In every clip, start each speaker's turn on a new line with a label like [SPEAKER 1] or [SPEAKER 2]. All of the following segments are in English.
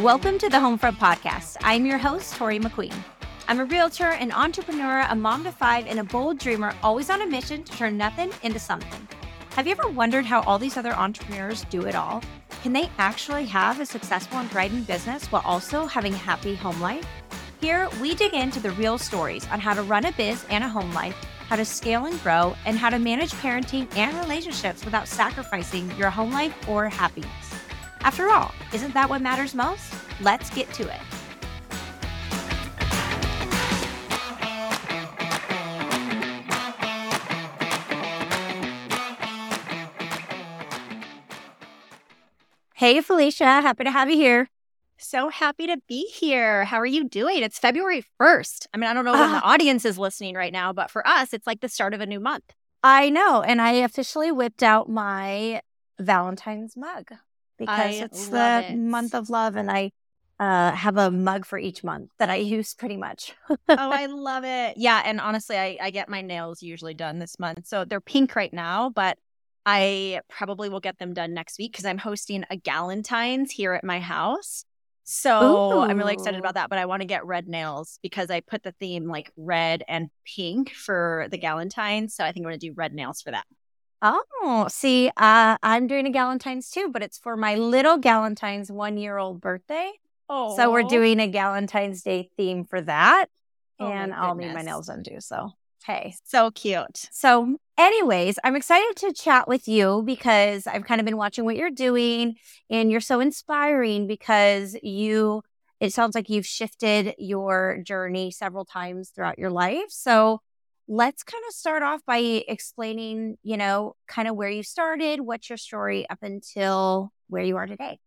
[SPEAKER 1] Welcome to the Homefront Podcast. I'm your host, Toree McQueen. I'm a realtor, an entrepreneur, a mom to five, and a bold dreamer, always on a mission to turn nothing into something. Have you ever wondered how all these other entrepreneurs do it all? Can they actually have a successful and thriving business while also having a happy home life? Here, we dig into the real stories on how to run a biz and a home life, how to scale and grow, and how to manage parenting and relationships without sacrificing your home life or happiness. After all, isn't that what matters most? Let's get to it. Hey, Felicia, happy to have you here.
[SPEAKER 2] So happy to be here. How are you doing? It's February 1st. I mean, I don't know when uh, the audience is listening right now, but for us, it's like the start of a new month.
[SPEAKER 1] I know. And I officially whipped out my Valentine's mug because I it's the it. month of love. And I uh, have a mug for each month that I use pretty much.
[SPEAKER 2] oh, I love it. Yeah. And honestly, I, I get my nails usually done this month. So they're pink right now, but I probably will get them done next week because I'm hosting a Galentine's here at my house. So Ooh. I'm really excited about that. But I want to get red nails because I put the theme like red and pink for the Galentine's. So I think I'm going to do red nails for that.
[SPEAKER 1] Oh, see, uh, I'm doing a Galentine's too, but it's for my little Galentine's one year old birthday. Oh, so we're doing a Galentine's Day theme for that. Oh, and I'll need my nails too. So
[SPEAKER 2] Hey, so cute.
[SPEAKER 1] So, anyways, I'm excited to chat with you because I've kind of been watching what you're doing and you're so inspiring because you, it sounds like you've shifted your journey several times throughout your life. So, let's kind of start off by explaining, you know, kind of where you started, what's your story up until where you are today.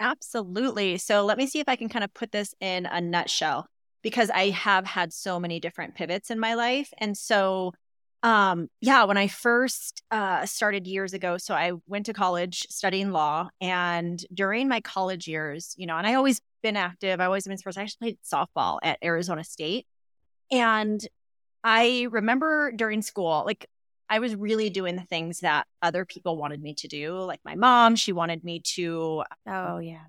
[SPEAKER 2] Absolutely. So, let me see if I can kind of put this in a nutshell because I have had so many different pivots in my life. And so, um, yeah, when I first uh, started years ago, so I went to college studying law. And during my college years, you know, and I always been active, I always been sports. I actually played softball at Arizona State. And I remember during school, like I was really doing the things that other people wanted me to do. Like my mom, she wanted me to, um,
[SPEAKER 1] oh, yeah,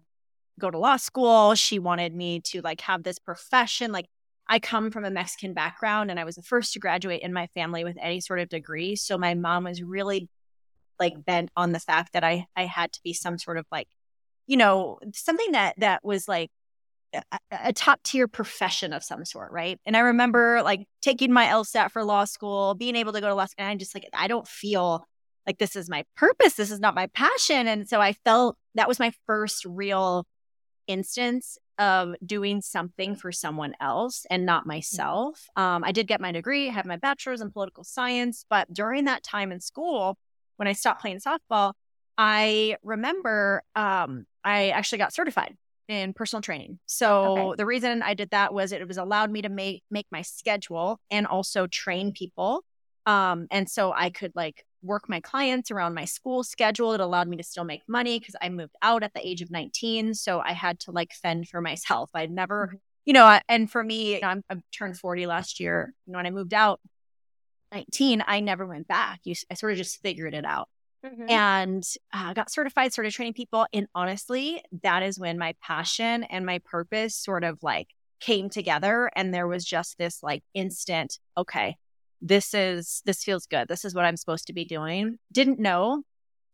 [SPEAKER 2] go to law school. She wanted me to like have this profession. Like I come from a Mexican background and I was the first to graduate in my family with any sort of degree. So my mom was really like bent on the fact that I I had to be some sort of like, you know, something that that was like a, a top tier profession of some sort, right? And I remember like taking my LSAT for law school, being able to go to law school, and I just like I don't feel like this is my purpose. This is not my passion. And so I felt that was my first real instance of doing something for someone else and not mm-hmm. myself. Um, I did get my degree, I have my bachelor's in political science, but during that time in school, when I stopped playing softball, I remember um, I actually got certified in personal training. So okay. the reason I did that was it was allowed me to make make my schedule and also train people. Um, and so I could like work my clients around my school schedule. It allowed me to still make money because I moved out at the age of 19. So I had to like fend for myself. I'd never, mm-hmm. you know, and for me, you know, I'm, I turned 40 last year. You know, when I moved out 19, I never went back. You, I sort of just figured it out. Mm-hmm. And uh, got certified, started training people. And honestly, that is when my passion and my purpose sort of like came together. And there was just this like instant, okay, this is this feels good. This is what I'm supposed to be doing. Didn't know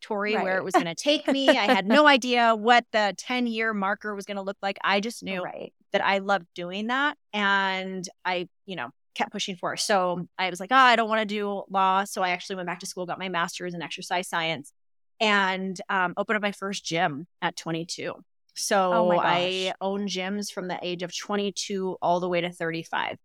[SPEAKER 2] Toree right. where it was going to take me. I had no idea what the 10 year marker was going to look like. I just knew right. that I loved doing that. And I, you know, kept pushing for. So I was like, oh, I don't want to do law. So I actually went back to school, got my master's in exercise science, and um, opened up my first gym at 22. So oh I own gyms from the age of 22 all the way to 35.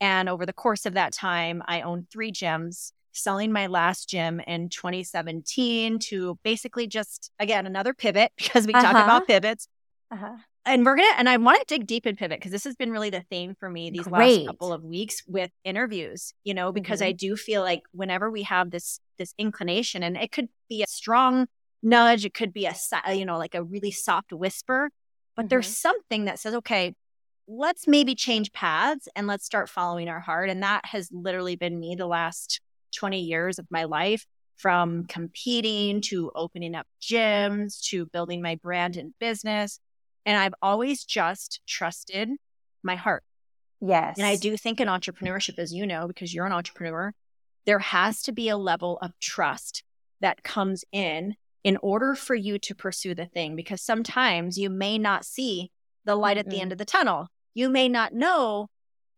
[SPEAKER 2] And over the course of that time, I owned three gyms, selling my last gym in 2017 to basically just, again, another pivot because we uh-huh. talk about pivots. Uh-huh. And we're going to, and I want to dig deep in pivot because this has been really the theme for me these Great. last couple of weeks with interviews, you know, because mm-hmm. I do feel like whenever we have this, this inclination, and it could be a strong nudge, it could be a, you know, like a really soft whisper, but mm-hmm. there's something that says, okay, let's maybe change paths and let's start following our heart. And that has literally been me the last 20 years of my life from competing to opening up gyms to building my brand and business. And I've always just trusted my heart.
[SPEAKER 1] Yes.
[SPEAKER 2] And I do think in entrepreneurship, as you know, because you're an entrepreneur, there has to be a level of trust that comes in in order for you to pursue the thing. Because sometimes you may not see the light mm-hmm. at the end of the tunnel. You may not know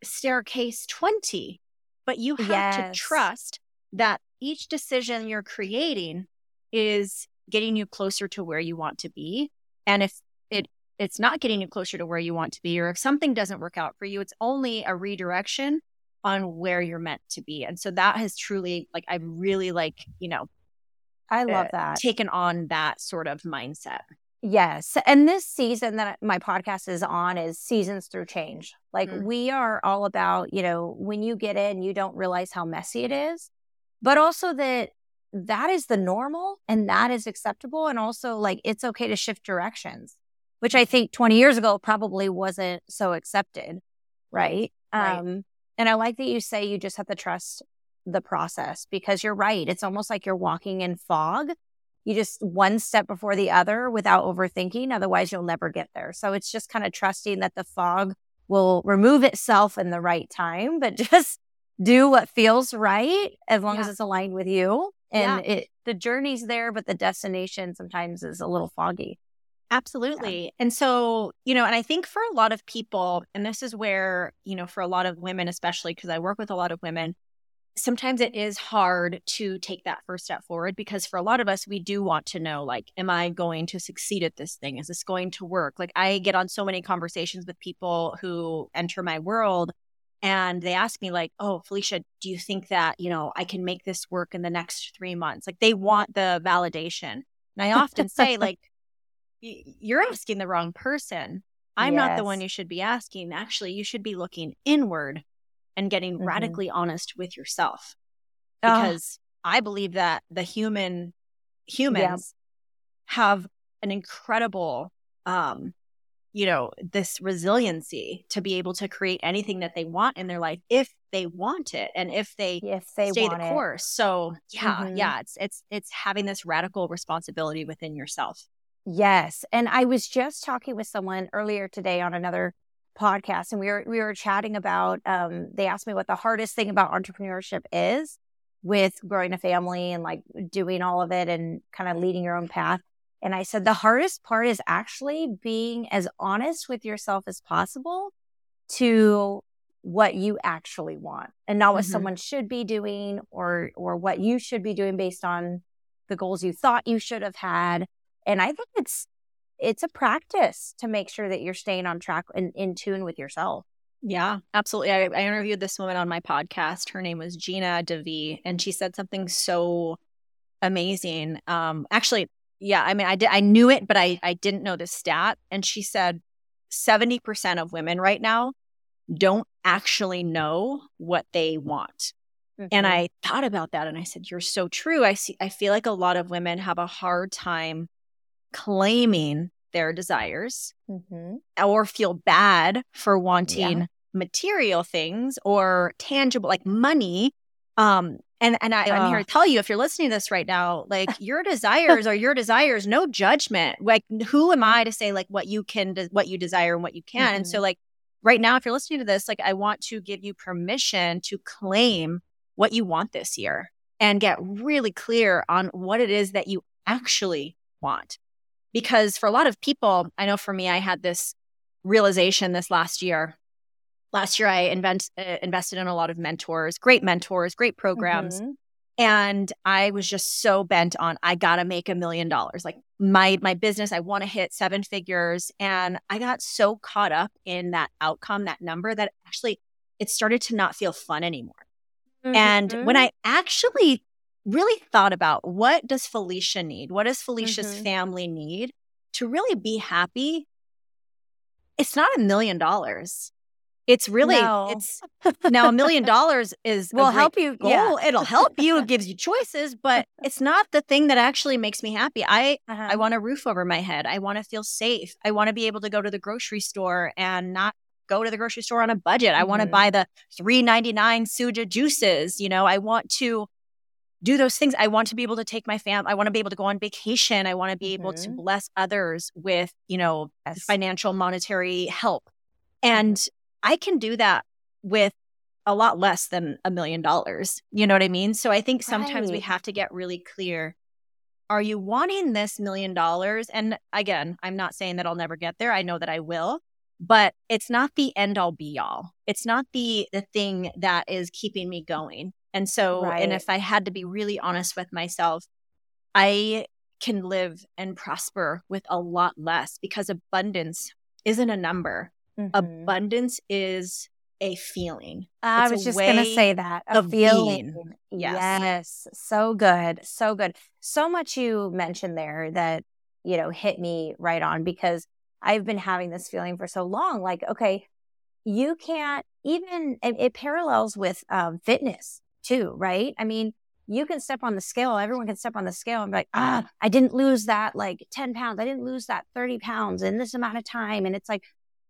[SPEAKER 2] staircase 20, but you have yes. to trust that each decision you're creating is getting you closer to where you want to be. And if it's not getting you closer to where you want to be, or if something doesn't work out for you, it's only a redirection on where you're meant to be. And so that has truly like I've really like, you know,
[SPEAKER 1] I love uh, that.
[SPEAKER 2] Taken on that sort of mindset.
[SPEAKER 1] Yes. And this season that my podcast is on is seasons through change. Like mm. we are all about, you know, when you get in, you don't realize how messy it is, but also that that is the normal and that is acceptable. And also like it's okay to shift directions, which I think 20 years ago probably wasn't so accepted. Right. right. Um, and I like that you say you just have to trust the process because you're right. It's almost like you're walking in fog. You just one step before the other without overthinking. Otherwise, you'll never get there. So it's just kind of trusting that the fog will remove itself in the right time, but just do what feels right as long yeah. as it's aligned with you. And yeah. it, the journey's there, but the destination sometimes is a little foggy.
[SPEAKER 2] Absolutely. Yeah. And so, you know, and I think for a lot of people, and this is where, you know, for a lot of women, especially because I work with a lot of women, sometimes it is hard to take that first step forward because for a lot of us, we do want to know, like, am I going to succeed at this thing? Is this going to work? Like, I get on so many conversations with people who enter my world and they ask me like oh felicia do you think that you know i can make this work in the next three months like they want the validation and i often say like you're asking the wrong person i'm yes. not the one you should be asking actually you should be looking inward and getting mm-hmm. radically honest with yourself because i believe that the human humans have an incredible um you know, this resiliency to be able to create anything that they want in their life if they want it and if they, if they stay the course. It. So yeah, mm-hmm. yeah, it's it's it's having this radical responsibility within yourself.
[SPEAKER 1] Yes. And I was just talking with someone earlier today on another podcast and we were we were chatting about um they asked me what the hardest thing about entrepreneurship is with growing a family and like doing all of it and kind of leading your own path. And I said, the hardest part is actually being as honest with yourself as possible to what you actually want and not what mm-hmm. someone should be doing or or what you should be doing based on the goals you thought you should have had and i think it's it's a practice to make sure that you're staying on track and in tune with yourself
[SPEAKER 2] yeah absolutely I, I interviewed this woman on my podcast her name was Gina DeVee and she said something so amazing um actually yeah, I mean, I did, I knew it, but I, I didn't know the stat. And she said 70% of women right now don't actually know what they want. Mm-hmm. And I thought about that and I said, You're so true. I see, I feel like a lot of women have a hard time claiming their desires mm-hmm. or feel bad for wanting yeah. material things or tangible, like money. Um, and and I, am here to tell you, if you're listening to this right now, like your desires are your desires, no judgment. Like who am I to say like what you can, de- what you desire and what you can? Mm-hmm. And so mm-hmm. like right now, if you're listening to this, like I want to give you permission to claim what you want this year and get really clear on what it is that you actually want. Because for a lot of people, I know for me, I had this realization this last year last year I invent, uh, invested in a lot of mentors, great mentors, great programs. Mm-hmm. And I was just so bent on I got to make a million dollars. Like my my business, I want to hit seven figures and I got so caught up in that outcome, that number that actually it started to not feel fun anymore. Mm-hmm. And when I actually really thought about what does Felicia need? What does Felicia's mm-hmm. family need to really be happy? It's not a million dollars. It's really no. it's now a million dollars is
[SPEAKER 1] will help you
[SPEAKER 2] goal. Yeah. It'll help you. It gives you choices, but it's not the thing that actually makes me happy. I uh-huh. I want a roof over my head. I want to feel safe. I want to be able to go to the grocery store and not go to the grocery store on a budget. Mm-hmm. I want to buy the three ninety nine Suja juices. You know, I want to do those things. I want to be able to take my fam. I want to be able to go on vacation. I want to be mm-hmm. able to mm-hmm. bless others with, you know, yes. financial, monetary help. And I can do that with a lot less than a million dollars. You know what I mean? So I think sometimes right. we have to get really clear. Are you wanting this million dollars? And again, I'm not saying that I'll never get there. I know that I will, but it's not the end all be all. It's not the the thing that is keeping me going. And so, right. and if I had to be really honest with myself, I can live and prosper with a lot less because abundance isn't a number. Mm-hmm. Abundance is a feeling.
[SPEAKER 1] I was just going to say that a feeling. Yes. yes. So good. So good. So much you mentioned there that, you know, hit me right on because I've been having this feeling for so long. Like, okay, you can't even, it, it parallels with um, fitness too, right? I mean, you can step on the scale. Everyone can step on the scale and be like, ah, I didn't lose that like 10 pounds. I didn't lose that 30 pounds in this amount of time. And it's like,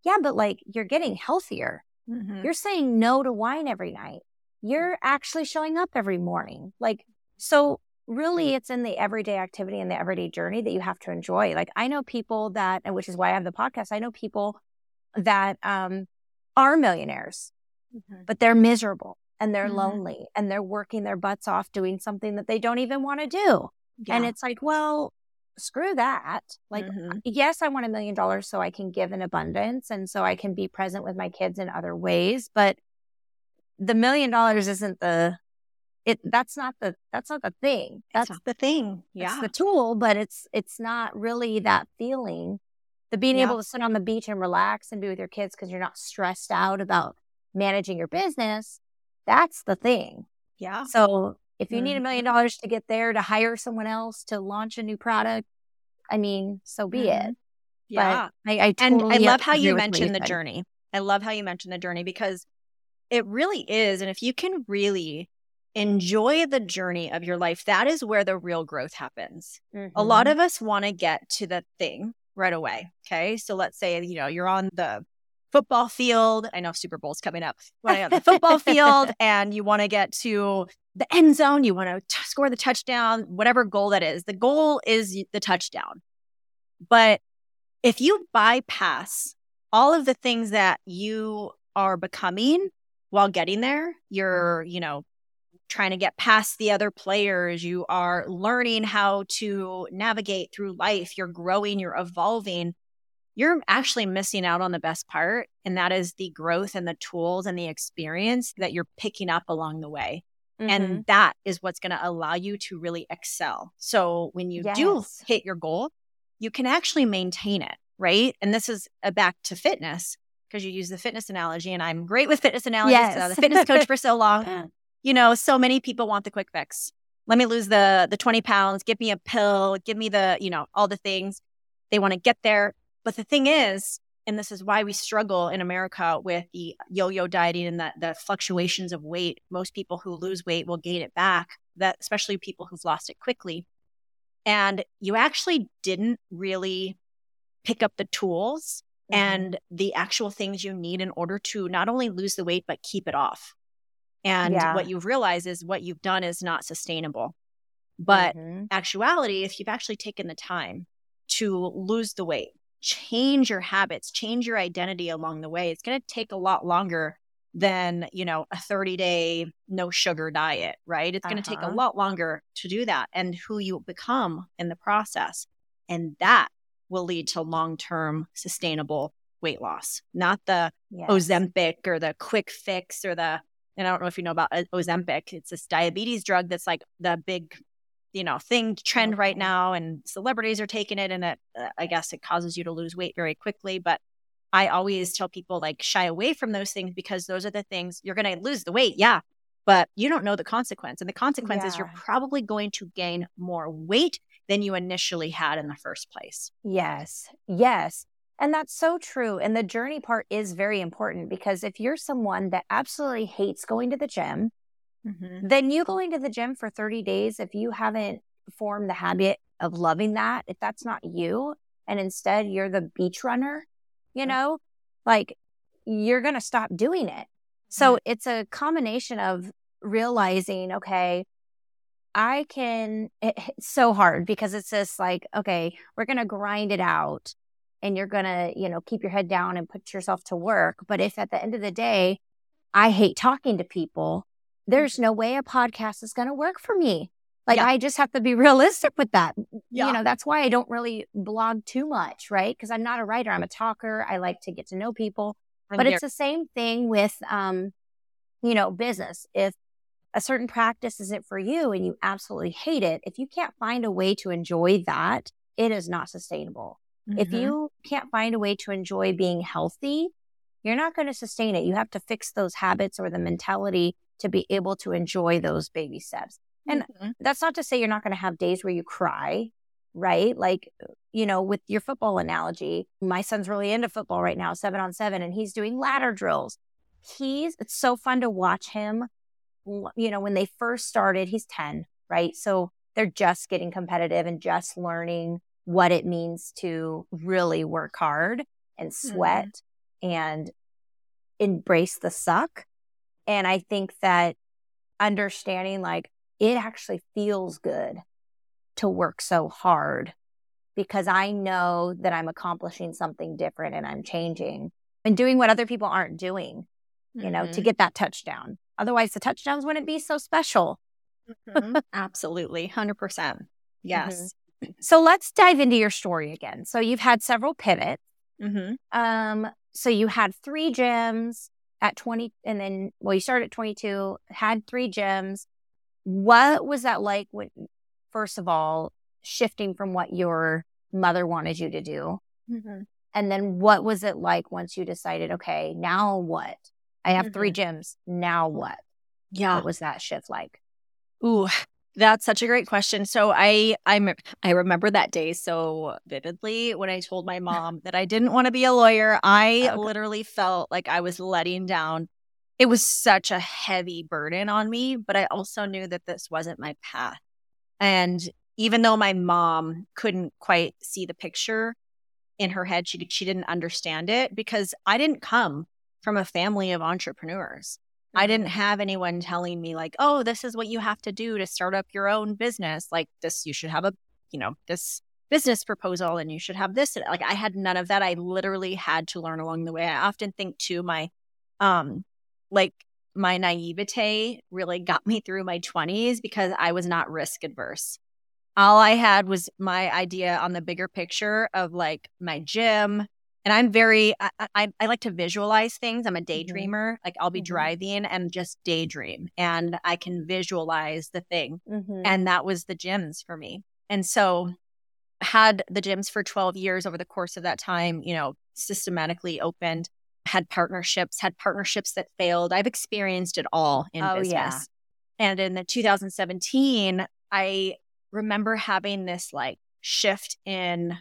[SPEAKER 1] yeah, but like you're getting healthier. Mm-hmm. You're saying no to wine every night. You're actually showing up every morning. Like, so really it's in the everyday activity and the everyday journey that you have to enjoy. Like I know people that, and which is why I have the podcast. I know people that, um, are millionaires, mm-hmm. but they're miserable and they're mm-hmm. lonely and they're working their butts off doing something that they don't even want to do. Yeah. And it's like, well, screw that. Like, mm-hmm. yes, I want a million dollars so I can give in abundance and so I can be present with my kids in other ways. But the million dollars isn't the it that's not the that's not the thing. That's
[SPEAKER 2] the thing. Yeah.
[SPEAKER 1] It's the tool, but it's it's not really that feeling. The being yeah. able to sit on the beach and relax and be with your kids because you're not stressed out about managing your business. That's the thing.
[SPEAKER 2] Yeah.
[SPEAKER 1] So if you mm-hmm. need a million mm-hmm. dollars to get there to hire someone else to launch a new product, I mean, so be mm-hmm. it.
[SPEAKER 2] Yeah. But I, I totally and I love how you mentioned the journey. I love how you mentioned the journey because it really is. And if you can really enjoy the journey of your life, that is where the real growth happens. Mm-hmm. A lot mm-hmm. of us want to get to the thing right away. Okay. So let's say, you know, you're on the football field. I know Super Bowl's coming up. You're on the football field and you want to get to the end zone, you want to t- score the touchdown, whatever goal that is. The goal is the touchdown. But if you bypass all of the things that you are becoming while getting there, you're, mm-hmm. you know, trying to get past the other players, you are learning how to navigate through life, you're growing, you're evolving. You're actually missing out on the best part, and that is the growth and the tools and the experience that you're picking up along the way. Mm-hmm. And that is what's going to allow you to really excel. So when you yes. do hit your goal, you can actually maintain it, right? And this is a back to fitness because you use the fitness analogy, and I'm great with fitness analogies. Yes. I'm the fitness coach for so long. You know, so many people want the quick fix. Let me lose the the 20 pounds, give me a pill, give me the, you know, all the things. They want to get there. But the thing is, and this is why we struggle in America with the yo-yo dieting and the, the fluctuations of weight. Most people who lose weight will gain it back, that especially people who've lost it quickly. And you actually didn't really pick up the tools mm-hmm. and the actual things you need in order to not only lose the weight, but keep it off. And yeah. what you've realized is what you've done is not sustainable. But mm-hmm. actuality, if you've actually taken the time to lose the weight, change your habits, change your identity along the way. It's going to take a lot longer than, you know, a 30 day no sugar diet, right? It's uh-huh. going to take a uh-huh. lot longer to do that and who you become in the process. And that will lead to long term sustainable weight loss, not the yes. Ozempic or the quick fix or the, and I don't know if you know about Ozempic. It's this diabetes drug that's like the big you know thing trend right now and celebrities are taking it and it uh, i guess it causes you to lose weight very quickly but i always tell people like shy away from those things because those are the things you're going to lose the weight yeah but you don't know the consequence and the consequence yeah. is you're probably going to gain more weight than you initially had in the first place
[SPEAKER 1] yes yes and that's so true and the journey part is very important because if you're someone that absolutely hates going to the gym Mm-hmm. Then you going to the gym for 30 days, if you haven't formed the habit of loving that, if that's not you, and instead you're the beach runner, you know, like you're going to stop doing it. So mm-hmm. it's a combination of realizing, okay, I can, it, it's so hard because it's just like, okay, we're going to grind it out and you're going to, you know, keep your head down and put yourself to work. But if at the end of the day, I hate talking to people, there's no way a podcast is going to work for me. Like yeah. I just have to be realistic with that. Yeah. You know, that's why I don't really blog too much, right? Because I'm not a writer, I'm a talker. I like to get to know people. I'm but here. it's the same thing with um, you know, business. If a certain practice isn't for you and you absolutely hate it, if you can't find a way to enjoy that, it is not sustainable. Mm-hmm. If you can't find a way to enjoy being healthy, you're not going to sustain it. You have to fix those habits or the mentality to be able to enjoy those baby steps. And mm-hmm. that's not to say you're not going to have days where you cry, right? Like, you know, with your football analogy, my son's really into football right now, seven on seven, and he's doing ladder drills. He's, it's so fun to watch him. You know, when they first started, he's 10, right? So they're just getting competitive and just learning what it means to really work hard and mm-hmm. sweat mm-hmm. and embrace the suck. And I think that understanding like it actually feels good to work so hard because I know that I'm accomplishing something different and I'm changing and doing what other people aren't doing, you mm-hmm. know, to mm-hmm. get that touchdown. Otherwise, the touchdowns wouldn't be so special.
[SPEAKER 2] Mm-hmm. Absolutely. 100%. Mm-hmm. Yes.
[SPEAKER 1] Mm-hmm. So let's dive into your story again. So you've had several pivots.
[SPEAKER 2] Mm-hmm.
[SPEAKER 1] Um, so you had three gyms at 20, and then, well, you started at 22, had three gyms, what was that like when, first of all, shifting from what your mother wanted you to do? Mm-hmm. And then what was it like once you decided, okay, now what? I have mm-hmm. three gyms. Now what?
[SPEAKER 2] Yeah.
[SPEAKER 1] What was that shift like?
[SPEAKER 2] Ooh, that's such a great question. So I I I remember that day so vividly when I told my mom that I didn't want to be a lawyer. I oh, okay. literally felt like I was letting down it was such a heavy burden on me, but I also knew that this wasn't my path. And even though my mom couldn't quite see the picture in her head, she she didn't understand it because I didn't come from a family of entrepreneurs. I didn't have anyone telling me like, "Oh, this is what you have to do to start up your own business. Like this you should have a, you know, this business proposal and you should have this." Like I had none of that. I literally had to learn along the way. I often think too my um like my naivete really got me through my 20s because I was not risk adverse. All I had was my idea on the bigger picture of like my gym. And I'm very, I, I, I like to visualize things. I'm a mm-hmm. daydreamer. Mm-hmm. Like I'll be mm-hmm. driving and just daydream and I can visualize the thing. Mm-hmm. And that was the gyms for me. And so had the gyms for 12 years over the course of that time, you know, systematically opened had partnerships, had partnerships that failed. I've experienced it all in oh, business. Yeah. And in the 2017, I remember having this like shift in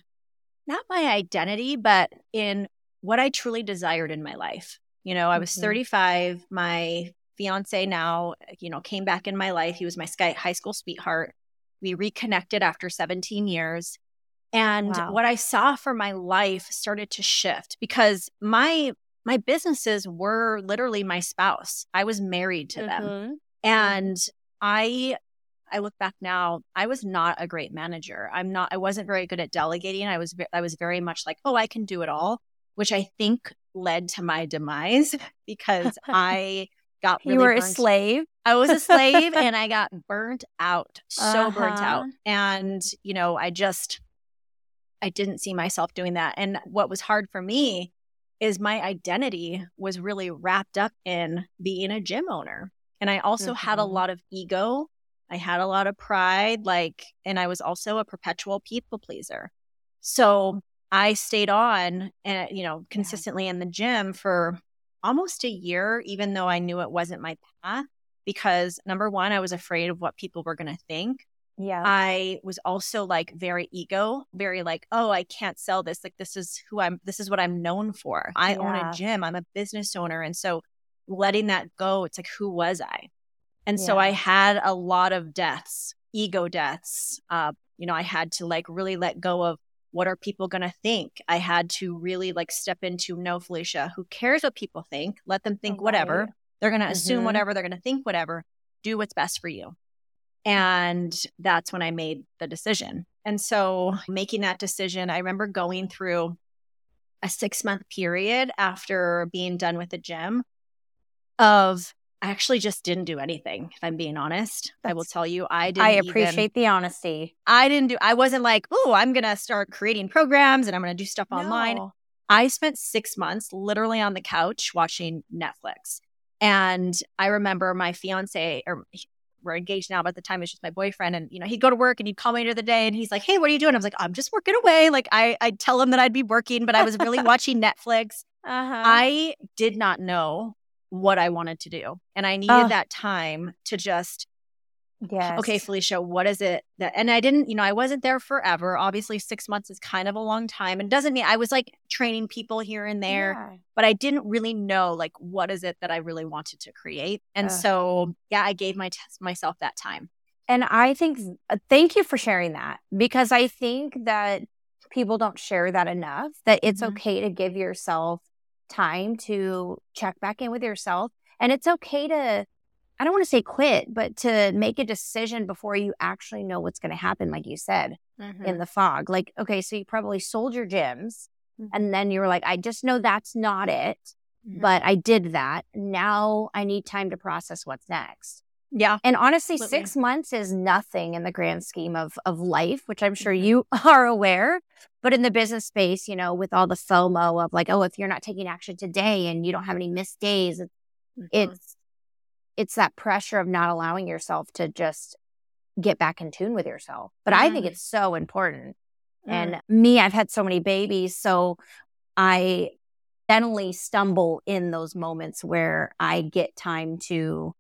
[SPEAKER 2] not my identity, but in what I truly desired in my life. You know, I was mm-hmm. 35. My fiance now, you know, came back in my life. He was my sky, high school sweetheart. We reconnected after 17 years. And wow. what I saw for my life started to shift because my my businesses were literally my spouse. I was married to mm-hmm. them. And I I look back now, I was not a great manager. I'm not I wasn't very good at delegating. I was I was very much like, "Oh, I can do it all," which I think led to my demise because I got really
[SPEAKER 1] You were
[SPEAKER 2] burnt.
[SPEAKER 1] a slave.
[SPEAKER 2] I was a slave and I got burnt out, so uh-huh. burnt out. And, you know, I just I didn't see myself doing that. And what was hard for me is my identity was really wrapped up in being a gym owner. And I also mm-hmm. had a mm-hmm. lot of ego. I had a lot of pride, like, and I was also a perpetual people pleaser. So I stayed on and, you know, consistently in the gym for almost a year, even though I knew it wasn't my path. Because number one, I was afraid of what people were going to think.
[SPEAKER 1] Yeah.
[SPEAKER 2] I was also like very ego, very like, oh, I can't sell this. Like, this is who I'm, this is what I'm known for. I yeah. own a gym, I'm a business owner. And so letting that go, it's like, who was I? And yeah. so I had a lot of deaths, ego deaths. Uh, you know, I had to like really let go of what are people going to think? I had to really like step into no, Felicia, who cares what people think? Let them think whatever. They're going to mm-hmm. assume whatever. They're going to think whatever. Do what's best for you. And that's when I made the decision. And so making that decision, I remember going through a six month period after being done with the gym of I actually just didn't do anything. If I'm being honest, That's, I will tell you, I didn't.
[SPEAKER 1] I appreciate even, the honesty.
[SPEAKER 2] I didn't do. I wasn't like, oh, I'm gonna start creating programs and I'm gonna do stuff no. online. I spent six months literally on the couch watching Netflix, and I remember my fiance, or we're engaged now, but at the time it was just my boyfriend. And, you know, he'd go to work and he'd call me into the day and he's like, Hey, what are you doing? I was like, I'm just working away. Like I, I'd tell him that I'd be working, but I was really watching Netflix. Uh-huh. I did not know what I wanted to do. And I needed uh, that time to just, yes. okay, Felicia, what is it that, and I didn't, you know, I wasn't there forever. Obviously, six months is kind of a long time and doesn't mean I was like training people here and there, yeah. but I didn't really know like what is it that I really wanted to create. And uh, so, yeah, I gave my t- myself that time.
[SPEAKER 1] And I think, uh, thank you for sharing that because I think that people don't share that enough that it's mm-hmm. okay to give yourself time to check back in with yourself. And it's okay to, I don't want to say quit, but to make a decision before you actually know what's going to happen, like you said, mm-hmm. in the fog. Like, okay, so you probably sold your gyms mm-hmm. and then you were like, I just know that's not it, mm-hmm. but I did that. Now I need time to process what's next.
[SPEAKER 2] Yeah.
[SPEAKER 1] And honestly, Absolutely. six months is nothing in the grand scheme of, of life, which I'm sure mm-hmm. you are aware. But in the business space, you know, with all the FOMO of like, oh, if you're not taking action today and you don't have any missed days, mm-hmm. it's it's that pressure of not allowing yourself to just get back in tune with yourself. But mm. I think mm. it's so important. Mm. And me, I've had so many babies, so I generally stumble in those moments where I get time to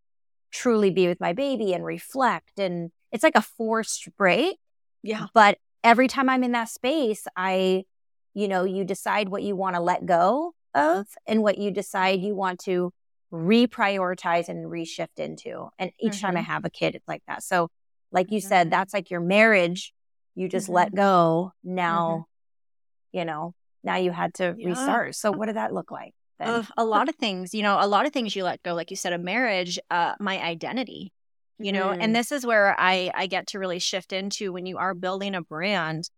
[SPEAKER 1] truly be with my baby and reflect. And it's like a forced break.
[SPEAKER 2] Yeah.
[SPEAKER 1] But every time I'm in that space, I, you know, you decide what you want to let go of and what you decide you want to reprioritize and reshift into. And each mm-hmm. time I mm-hmm. have a kid, it's like that. So, like you mm-hmm. said, that's like your marriage. You just mm-hmm. let go. Now, mm-hmm. you know, now you had to yeah. restart. So, what did that look like?
[SPEAKER 2] Of a lot of things you know a lot of things you let go like you said a marriage uh my identity you know mm. and this is where i i get to really shift into when you are building a brand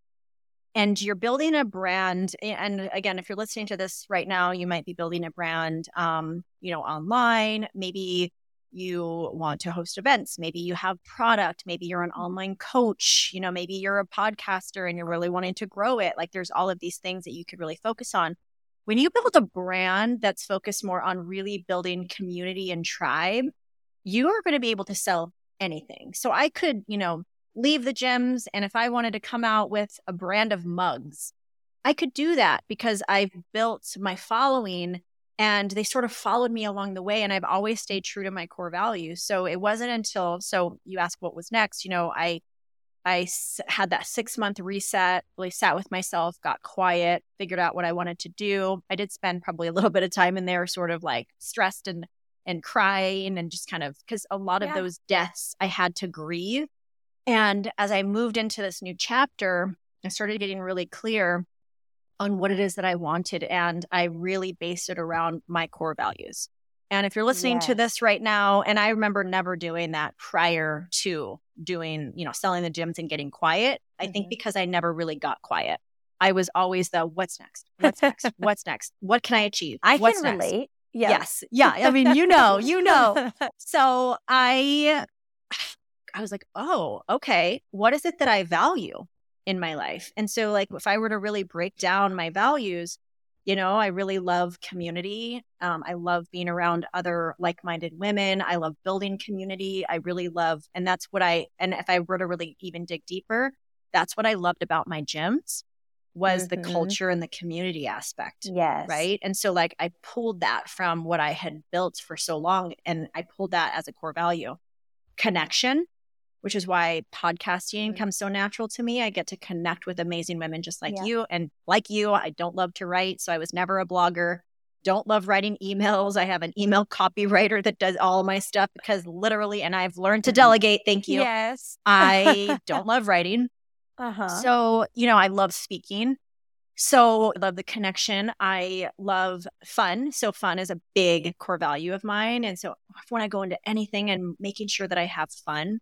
[SPEAKER 2] and you're building a brand and again if you're listening to this right now you might be building a brand um you know online. Maybe you want to host events. Maybe you have product. Maybe you're an mm-hmm. online coach. You know maybe you're a podcaster and you're really wanting to grow it. Like there's all of these things that you could really focus on when you build a brand that's focused more on really building community and tribe, you are going to be able to sell anything. So I could, you know, leave the gyms and if I wanted to come out with a brand of mugs, I could do that because I've built my following and they sort of followed me along the way and I've always stayed true to my core values. So it wasn't until so you ask what was next, you know, I I had that six month reset, really sat with myself, got quiet, figured out what I wanted to do. I did spend probably a little bit of time in there, sort of like stressed and and crying and just kind of because a lot of those deaths I had to grieve. And as I moved into this new chapter, I started getting really clear on what it is that I wanted. And I really based it around my core values. And if you're listening yes. to this right now, and I remember never doing that prior to doing, you know, selling the gyms and getting quiet, mm-hmm. I think mm-hmm. because I never really got quiet. I was always the what's next? What's next? what's next? What can I achieve?
[SPEAKER 1] I
[SPEAKER 2] what's
[SPEAKER 1] can next? relate.
[SPEAKER 2] Yes. yes. Yeah. I mean, you know, you know. So I I was like, oh, okay. What is it that I value in my life? And so like if I were to really break down my values, you know, I really love community. Um, I love being around other like minded women. I love building community. I really love, and that's what I, and if I were to really even dig deeper, that's what I loved about my gyms was mm-hmm. the culture and the community aspect.
[SPEAKER 1] Yes.
[SPEAKER 2] Right. And so, like, I pulled that from what I had built for so long, and I pulled that as a core value connection which is why podcasting mm-hmm. comes so natural to me. I get to connect with amazing women just like yeah. you. And like you, I don't love to write. So I was never a blogger. Don't love writing emails. I have an email copywriter that does all my stuff because literally, and I've learned to mm-hmm. delegate. Thank you.
[SPEAKER 1] Yes.
[SPEAKER 2] I don't love writing. Uh-huh. So, you know, I love speaking. So I love the connection. I love fun. So fun is a big core value of mine. And so when I go into anything and making sure that I have fun,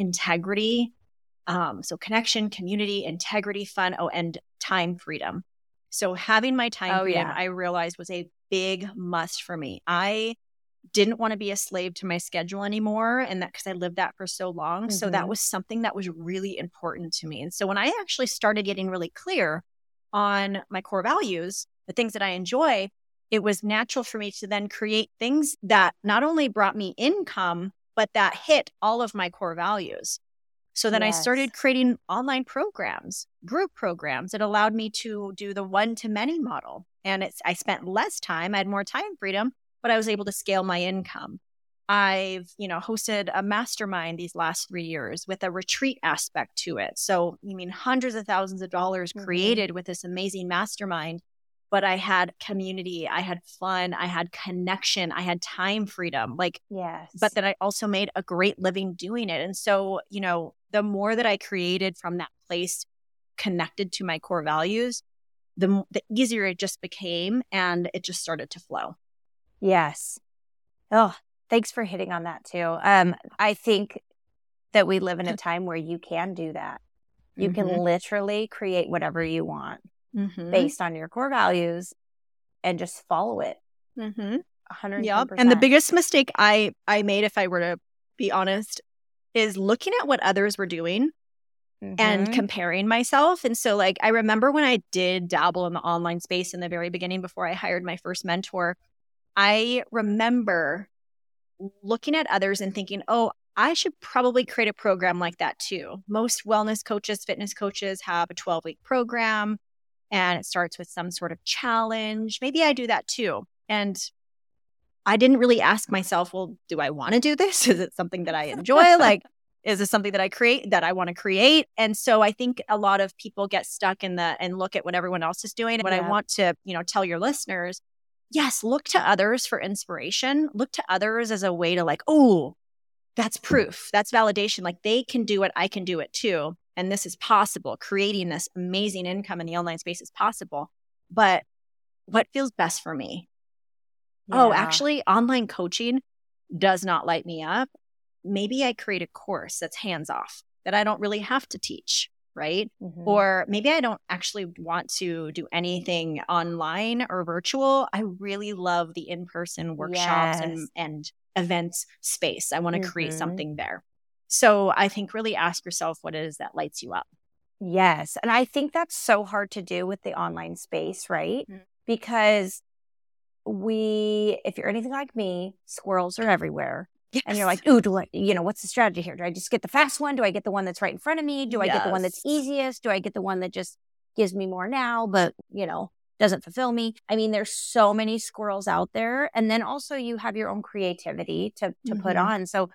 [SPEAKER 2] integrity. Um, so connection, community, integrity, fun, oh, and time freedom. So having my time
[SPEAKER 1] Oh,
[SPEAKER 2] freedom,
[SPEAKER 1] yeah.
[SPEAKER 2] I realized was a big must for me. I didn't want to be a slave to my schedule anymore and that because I lived that for so long. So that
[SPEAKER 1] Mhm.
[SPEAKER 2] was something that was really important to me. And so when I actually started getting really clear on my core values, the things that I enjoy, it was natural for me to then create things that not only brought me income, but that hit all of my core values. So then I started creating online programs, group programs that allowed me to do the one to many model. And it's I spent less time, I had more time freedom, but I was able to scale my income. I've, you know, hosted a mastermind these last 3 years with a retreat aspect to it. So, I mean, hundreds of thousands of dollars
[SPEAKER 1] Mhm.
[SPEAKER 2] created with this amazing mastermind, but I had community, I had fun, I had connection, I had time freedom. Like
[SPEAKER 1] Yes.
[SPEAKER 2] but then I also made a great living doing it. And so, you know, the more that I created from that place connected to my core values, the, the easier it just became and it just started to flow.
[SPEAKER 1] Yes. Oh, thanks for hitting on that too. Um, I think that we live in a time where you can do that. You can literally create whatever you want
[SPEAKER 2] Mhm.
[SPEAKER 1] based on your core values and just follow it.
[SPEAKER 2] Mhm.
[SPEAKER 1] 110%.
[SPEAKER 2] Yep. And the biggest mistake I I made, if I were to be honest, is looking at what others were doing and
[SPEAKER 1] Mhm.
[SPEAKER 2] comparing myself. And so, like, I remember when I did dabble in the online space in the very beginning before I hired my first mentor, I remember looking at others and thinking, oh, I should probably create a program like that too. Most wellness coaches, fitness coaches have a 12 week program and it starts with some sort of challenge. Maybe I do that too. And I didn't really ask myself, well, do I want to do this? Is it something that I enjoy? like, is this something that I create that I want to create? And so I think a lot of people get stuck in the and look at what everyone else is doing. And what I want to, you know, tell your listeners, yes, look to others for inspiration. Look to others as a way to like, oh, that's proof. That's validation. Like they can do it, I can do it too. And this is possible. Creating this amazing income in the online space is possible. But what feels best for me? Oh, actually, online coaching does not light me up. Maybe I create a course that's hands off that I don't really have to teach, right?
[SPEAKER 1] Mhm.
[SPEAKER 2] Or maybe I don't actually want to do anything online or virtual. I really love the in person workshops
[SPEAKER 1] Yes.
[SPEAKER 2] and, and events space. I want to create
[SPEAKER 1] Mhm.
[SPEAKER 2] something there. So I think really ask yourself what it is that lights you up.
[SPEAKER 1] Yes. And I think that's so hard to do with the online space, right?
[SPEAKER 2] Mm.
[SPEAKER 1] Because we, if you're anything like me, squirrels are everywhere. And you're like, ooh, do I, you know, what's the strategy here? Do I just get the fast one? Do I get the one that's right in front of me? Do I get the one that's easiest? Do I get the one that just gives me more now, but, you know, doesn't fulfill me? I mean, there's so many squirrels out there. And then also you have your own creativity to, to put
[SPEAKER 2] Mhm.
[SPEAKER 1] on. So,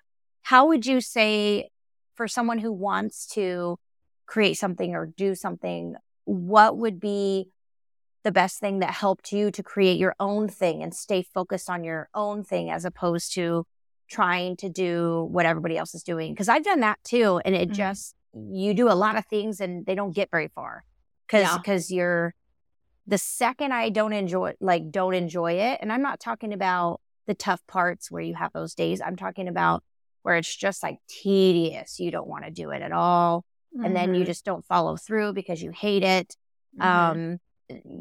[SPEAKER 1] how would you say for someone who wants to create something or do something, what would be the best thing that helped you to create your own thing and stay focused on your own thing as opposed to trying to do what everybody else is doing? Because I've done that too. And it
[SPEAKER 2] Mhm.
[SPEAKER 1] just, you do a lot of things and they don't get very far because
[SPEAKER 2] Yeah.
[SPEAKER 1] because you're the second I don't enjoy like don't enjoy it and I'm not talking about the tough parts where you have those days I'm talking about where it's just like tedious you don't want to do it at all and then you
[SPEAKER 2] Mhm.
[SPEAKER 1] just don't follow through because you hate it
[SPEAKER 2] Mhm.
[SPEAKER 1] um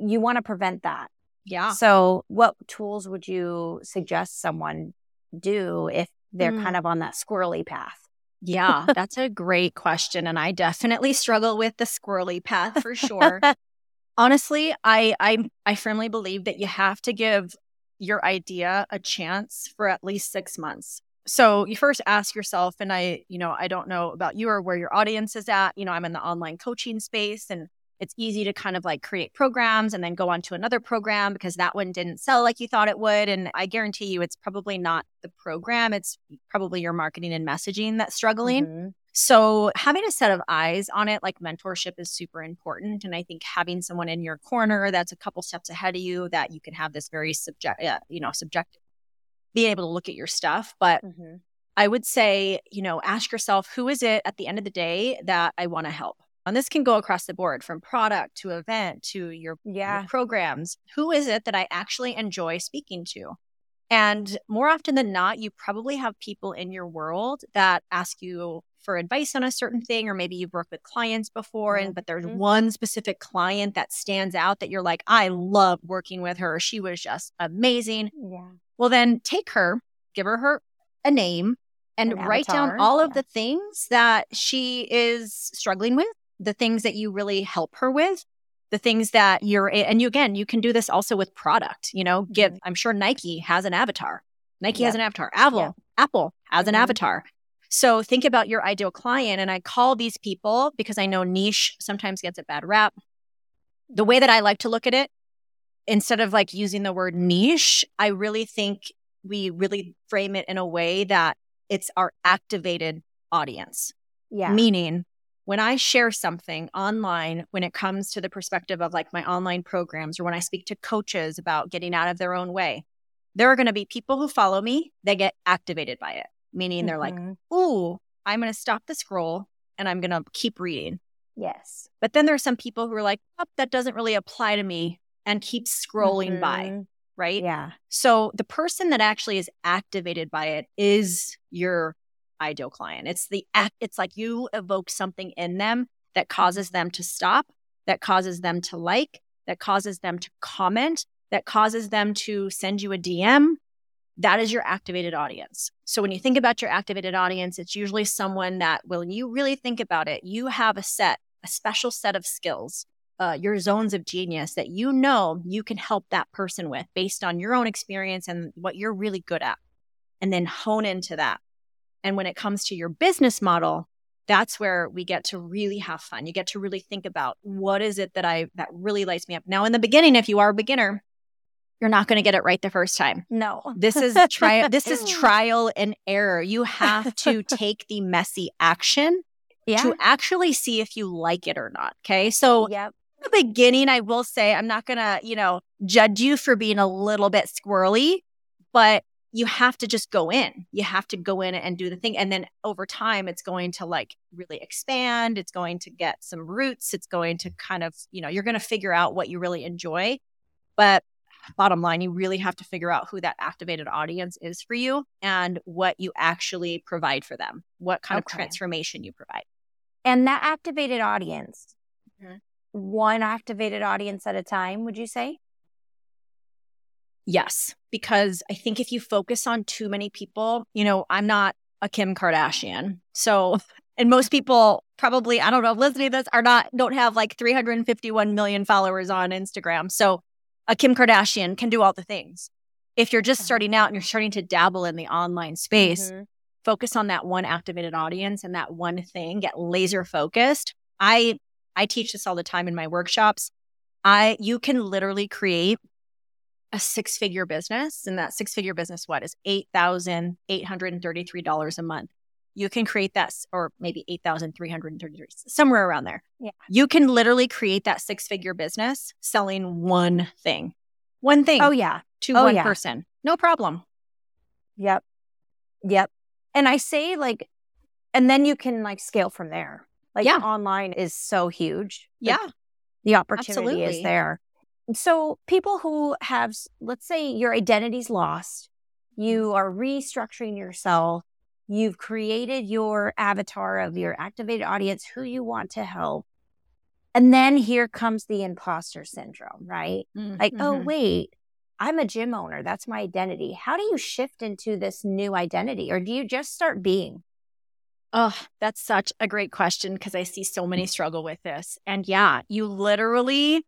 [SPEAKER 1] you want to prevent that
[SPEAKER 2] yeah.
[SPEAKER 1] so what tools would you suggest someone do if they're
[SPEAKER 2] Mm.
[SPEAKER 1] kind of on that squirrely path
[SPEAKER 2] Yeah, that's a great question. And I definitely struggle with the squirrely path for sure. Honestly, I, I I firmly believe that you have to give your idea a chance for at least six months. So you first ask yourself, and I, you know, I don't know about you or where your audience is at. You know, I'm in the online coaching space and it's easy to kind of like create programs and then go on to another program because that one didn't sell like you thought it would. And I guarantee you it's probably not the program, it's probably your marketing and messaging that's struggling.
[SPEAKER 1] Mhm.
[SPEAKER 2] So, having a set of eyes on it, like mentorship, is super important. And I think having someone in your corner that's a couple steps ahead of you, that you can have this very subject, uh, you know, subjective, being able to look at your stuff. But
[SPEAKER 1] Mhm.
[SPEAKER 2] I would say, you know, ask yourself, who is it at the end of the day that I want to help? And this can go across the board from product to event to your your programs. Who is it that I actually enjoy speaking to? And more often than not, you probably have people in your world that ask you for advice on a certain thing, or maybe you've worked with clients before, and but there's
[SPEAKER 1] Mhm.
[SPEAKER 2] one specific client that stands out that you're like, I love working with her. She was just amazing.
[SPEAKER 1] Yeah.
[SPEAKER 2] Well, then take her, give her her a name, and
[SPEAKER 1] An
[SPEAKER 2] write down all of
[SPEAKER 1] yeah.
[SPEAKER 2] the things that she is struggling with, the things that you really help her with, the things that you're, and you again, you can do this also with product. You know, give.
[SPEAKER 1] Mhm.
[SPEAKER 2] I'm sure Nike has an avatar. Nike
[SPEAKER 1] Yep.
[SPEAKER 2] has an avatar. Apple. Apple has an
[SPEAKER 1] Mhm.
[SPEAKER 2] avatar. So think about your ideal client, and I call these people because I know niche sometimes gets a bad rap. The way that I like to look at it, instead of like using the word niche, I really think we really frame it in a way that it's our activated audience.
[SPEAKER 1] Yeah.
[SPEAKER 2] Meaning, when I share something online, when it comes to the perspective of like my online programs or when I speak to coaches about getting out of their own way, there are going to be people who follow me that get activated by it, meaning they're like,
[SPEAKER 1] Mhm.
[SPEAKER 2] ooh, I'm going to stop the scroll and I'm going to keep reading.
[SPEAKER 1] yes.
[SPEAKER 2] But then there are some people who are like, oh, that doesn't really apply to me and keep scrolling by,
[SPEAKER 1] Mhm.
[SPEAKER 2] right?
[SPEAKER 1] Yeah.
[SPEAKER 2] So the person that actually is activated by it is your ideal client. It's the act, it's like you evoke something in them that causes them to stop, that causes them to like, that causes them to comment, that causes them to send you a DM. That is your activated audience. So when you think about your activated audience, it's usually someone that when you really think about it, you have a set, a special set of skills uh, your zones of genius that you know you can help that person with based on your own experience and what you're really good at, and then hone into that. And when it comes to your business model, that's where we get to really have fun. You get to really think about what is it that I that really lights me up. Now, in the beginning, if you are a beginner, you're not going to get it right the first time.
[SPEAKER 1] No.
[SPEAKER 2] This is try this is trial and error. You have to take the messy action
[SPEAKER 1] Yeah.
[SPEAKER 2] to actually see if you like it or not. Okay. So
[SPEAKER 1] Yep.
[SPEAKER 2] The beginning, I will say, I'm not going to, you know, judge you for being a little bit squirrely, but you have to just go in. You have to go in and do the thing. And then over time, it's going to like really expand. It's going to get some roots. It's going to kind of, you know, you're going to figure out what you really enjoy. But bottom line, you really have to figure out who that activated audience is for you and what you actually provide for them, what kind of transformation you provide.
[SPEAKER 1] And that activated audience,
[SPEAKER 2] Mhm.
[SPEAKER 1] One activated audience at a time, would you say?
[SPEAKER 2] Yes, because I think if you focus on too many people, you know, I'm not a Kim Kardashian. So, and most people probably, I don't know, listening to this are not, don't have like 351 million followers on Instagram. So, a Kim Kardashian can do all the things. If you're just
[SPEAKER 1] Uh-huh.
[SPEAKER 2] starting out and you're starting to dabble in the online space,
[SPEAKER 1] Mhm.
[SPEAKER 2] focus on that one activated audience and that one thing, get laser focused. I I teach this all the time in my workshops. I you can literally create a six-figure business and that six-figure business what is $8,833 a month. You can create that or maybe 8,333 somewhere around there.
[SPEAKER 1] Yeah.
[SPEAKER 2] You can literally create that six-figure business selling one thing. One thing
[SPEAKER 1] Oh, yeah.
[SPEAKER 2] to
[SPEAKER 1] oh,
[SPEAKER 2] one
[SPEAKER 1] yeah.
[SPEAKER 2] person. No problem.
[SPEAKER 1] Yep. Yep. And I say, like, and then you can like scale from there. Like,
[SPEAKER 2] Yeah.
[SPEAKER 1] online is so huge. Like,
[SPEAKER 2] Yeah.
[SPEAKER 1] the opportunity is there. So, people who have, let's say, your identity's lost, you
[SPEAKER 2] Mm-hmm.
[SPEAKER 1] are restructuring yourself, you've created your avatar of your activated audience, who you want to help. And then here comes the imposter syndrome, right? Like, oh,
[SPEAKER 2] Mhm.
[SPEAKER 1] wait, I'm a gym owner. That's my identity. How do you shift into this new identity? Or do you just start being?
[SPEAKER 2] Oh, that's such a great question because I see so many struggle with this. And yeah, you literally,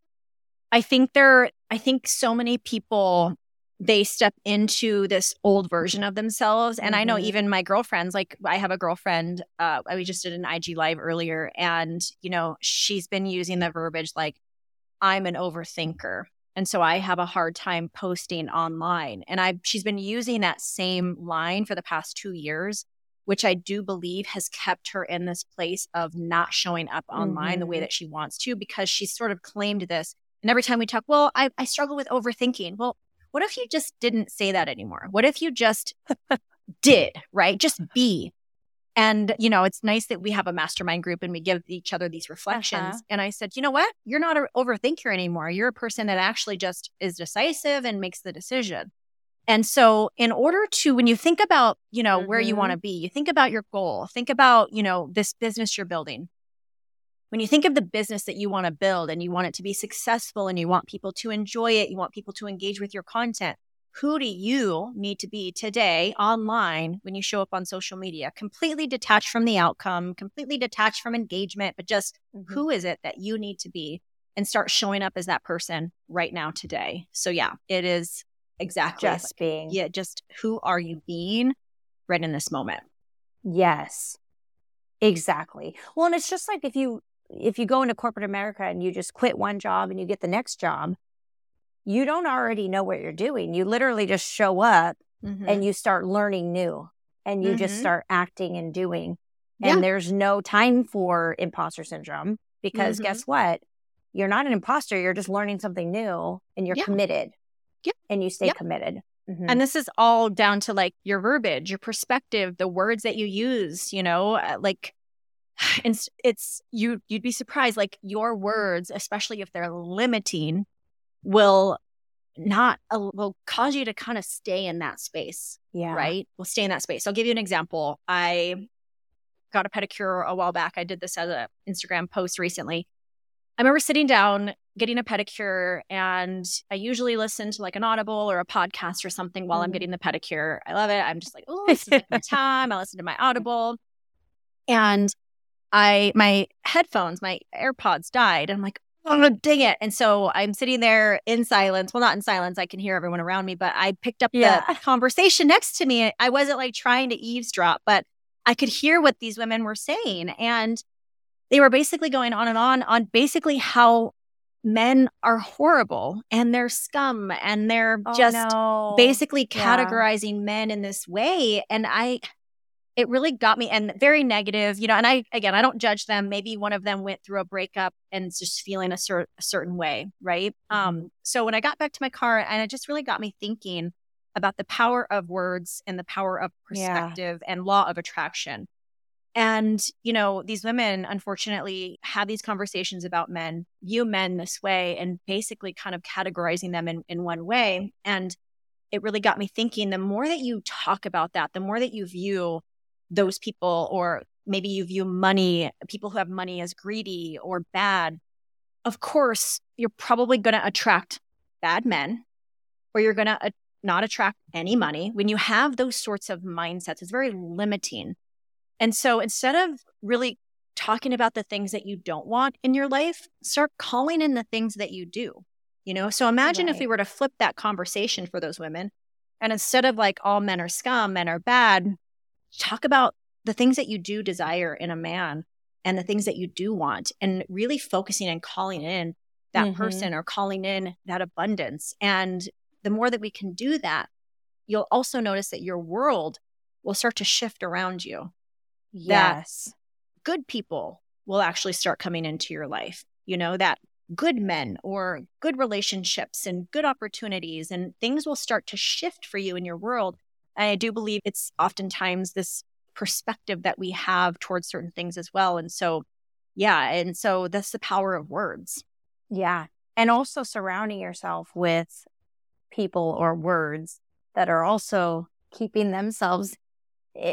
[SPEAKER 2] I think there, I think so many people, they step into this old version of themselves. And I know
[SPEAKER 1] Mhm.
[SPEAKER 2] even my girlfriends, like I have a girlfriend, uh, we just did an IG live earlier, and, you know, she's been using the verbiage like, I'm an overthinker. And so I have a hard time posting online. And I she's been using that same line for the past two years which I do believe has kept her in this place of not showing up online the way
[SPEAKER 1] Mhm.
[SPEAKER 2] that she wants to because she's sort of claimed this. And every time we talk, well, I, I struggle with overthinking. Well, what if you just didn't say that anymore? What if you just did, right? Just be. And, you know, it's nice that we have a mastermind group and we give each other these reflections.
[SPEAKER 1] Uh-huh.
[SPEAKER 2] And I said, you know what? You're not an overthinker anymore. You're a person that actually just is decisive and makes the decision. And so in order to when you think about, you know, mm-hmm. where you want to mm-hmm. be, you think about your goal, think about, you know, this business you're building. When you think of the business that you want to build and you want it to be successful and you want people to enjoy it, you want people to engage with your content, who do you need to be today online when you show up on social media? Completely detached from the outcome, completely detached from engagement, but just mm-hmm. who is it that you need to be and start showing up as that person right now today. So yeah, it is exactly
[SPEAKER 1] just like, being.
[SPEAKER 2] Yeah, just who are you being right in this moment?
[SPEAKER 1] Yes. Exactly. Well, and it's just like if you if you go into corporate America and you just quit one job and you get the next job, you don't already know what you're doing. You literally just show up mm-hmm. and you start learning new and you mm-hmm. just start acting and doing. And yeah. there's no time for imposter syndrome because mm-hmm. guess what? You're not an imposter. You're just learning something new and you're yeah. committed.
[SPEAKER 2] Yeah.
[SPEAKER 1] And you stay committed.
[SPEAKER 2] Mm-hmm. And this is all down to like your verbiage, your perspective, the words that you use, you know, uh, like and it's you you'd be surprised like your words especially if they're limiting will not will cause you to kind of stay in that space.
[SPEAKER 1] Yeah.
[SPEAKER 2] Right. Will stay in that space. I'll give you an example. I got a pedicure a while back. I did this as an Instagram post recently. I remember sitting down, getting a pedicure, and I usually listen to like an Audible or a podcast or something while. I'm mm-hmm. getting the pedicure. I love it. I'm just like, oh, this is my time. I listen to my mm-hmm. Audible. And I my headphones, my AirPods died. I'm like, oh, dang it. And so I'm sitting there in silence. Well, not in silence. I can hear everyone around me, but I picked up yeah. the conversation next to me. I wasn't like trying to eavesdrop, but I could hear what these women were saying. And they were basically going on and on on basically how men are horrible and they're scum and they're oh, just no. basically categorizing yeah. men in this way. And I, it really got me and very negative, you know. And I, again, I don't judge them. Maybe one of them went through a breakup and just feeling a, cer- a certain way, right? Mm-hmm. Um, so when I got back to my car, and it just really got me thinking about the power of words and the power of perspective yeah. and law of attraction. And, you know, these women unfortunately have these conversations about men, view men this way, and basically kind of categorizing them in, in one way. And it really got me thinking the more that you talk about that, the more that you view those people, or maybe you view money, people who have money as greedy or bad, of course, you're probably going to attract bad men or you're going to not attract any money. When you have those sorts of mindsets, it's very limiting. And so instead of really talking about the things that you don't want in your life, start calling in the things that you do. You know, so imagine right. if we were to flip that conversation for those women and instead of like all men are scum, men are bad, talk about the things that you do desire in a man and the things that you do want and really focusing and calling in that mm-hmm. person or calling in that abundance. And the more that we can do that, you'll also notice that your world will start to shift around you.
[SPEAKER 1] Yes.
[SPEAKER 2] good people will actually start coming into your life. You know, that good men or good relationships and good opportunities and things will start to shift for you in your world and I do believe it's oftentimes this perspective that we have towards certain things as well. And so, yeah. And so that's the power of words.
[SPEAKER 1] Yeah. And also surrounding yourself with people or words that are also keeping themselves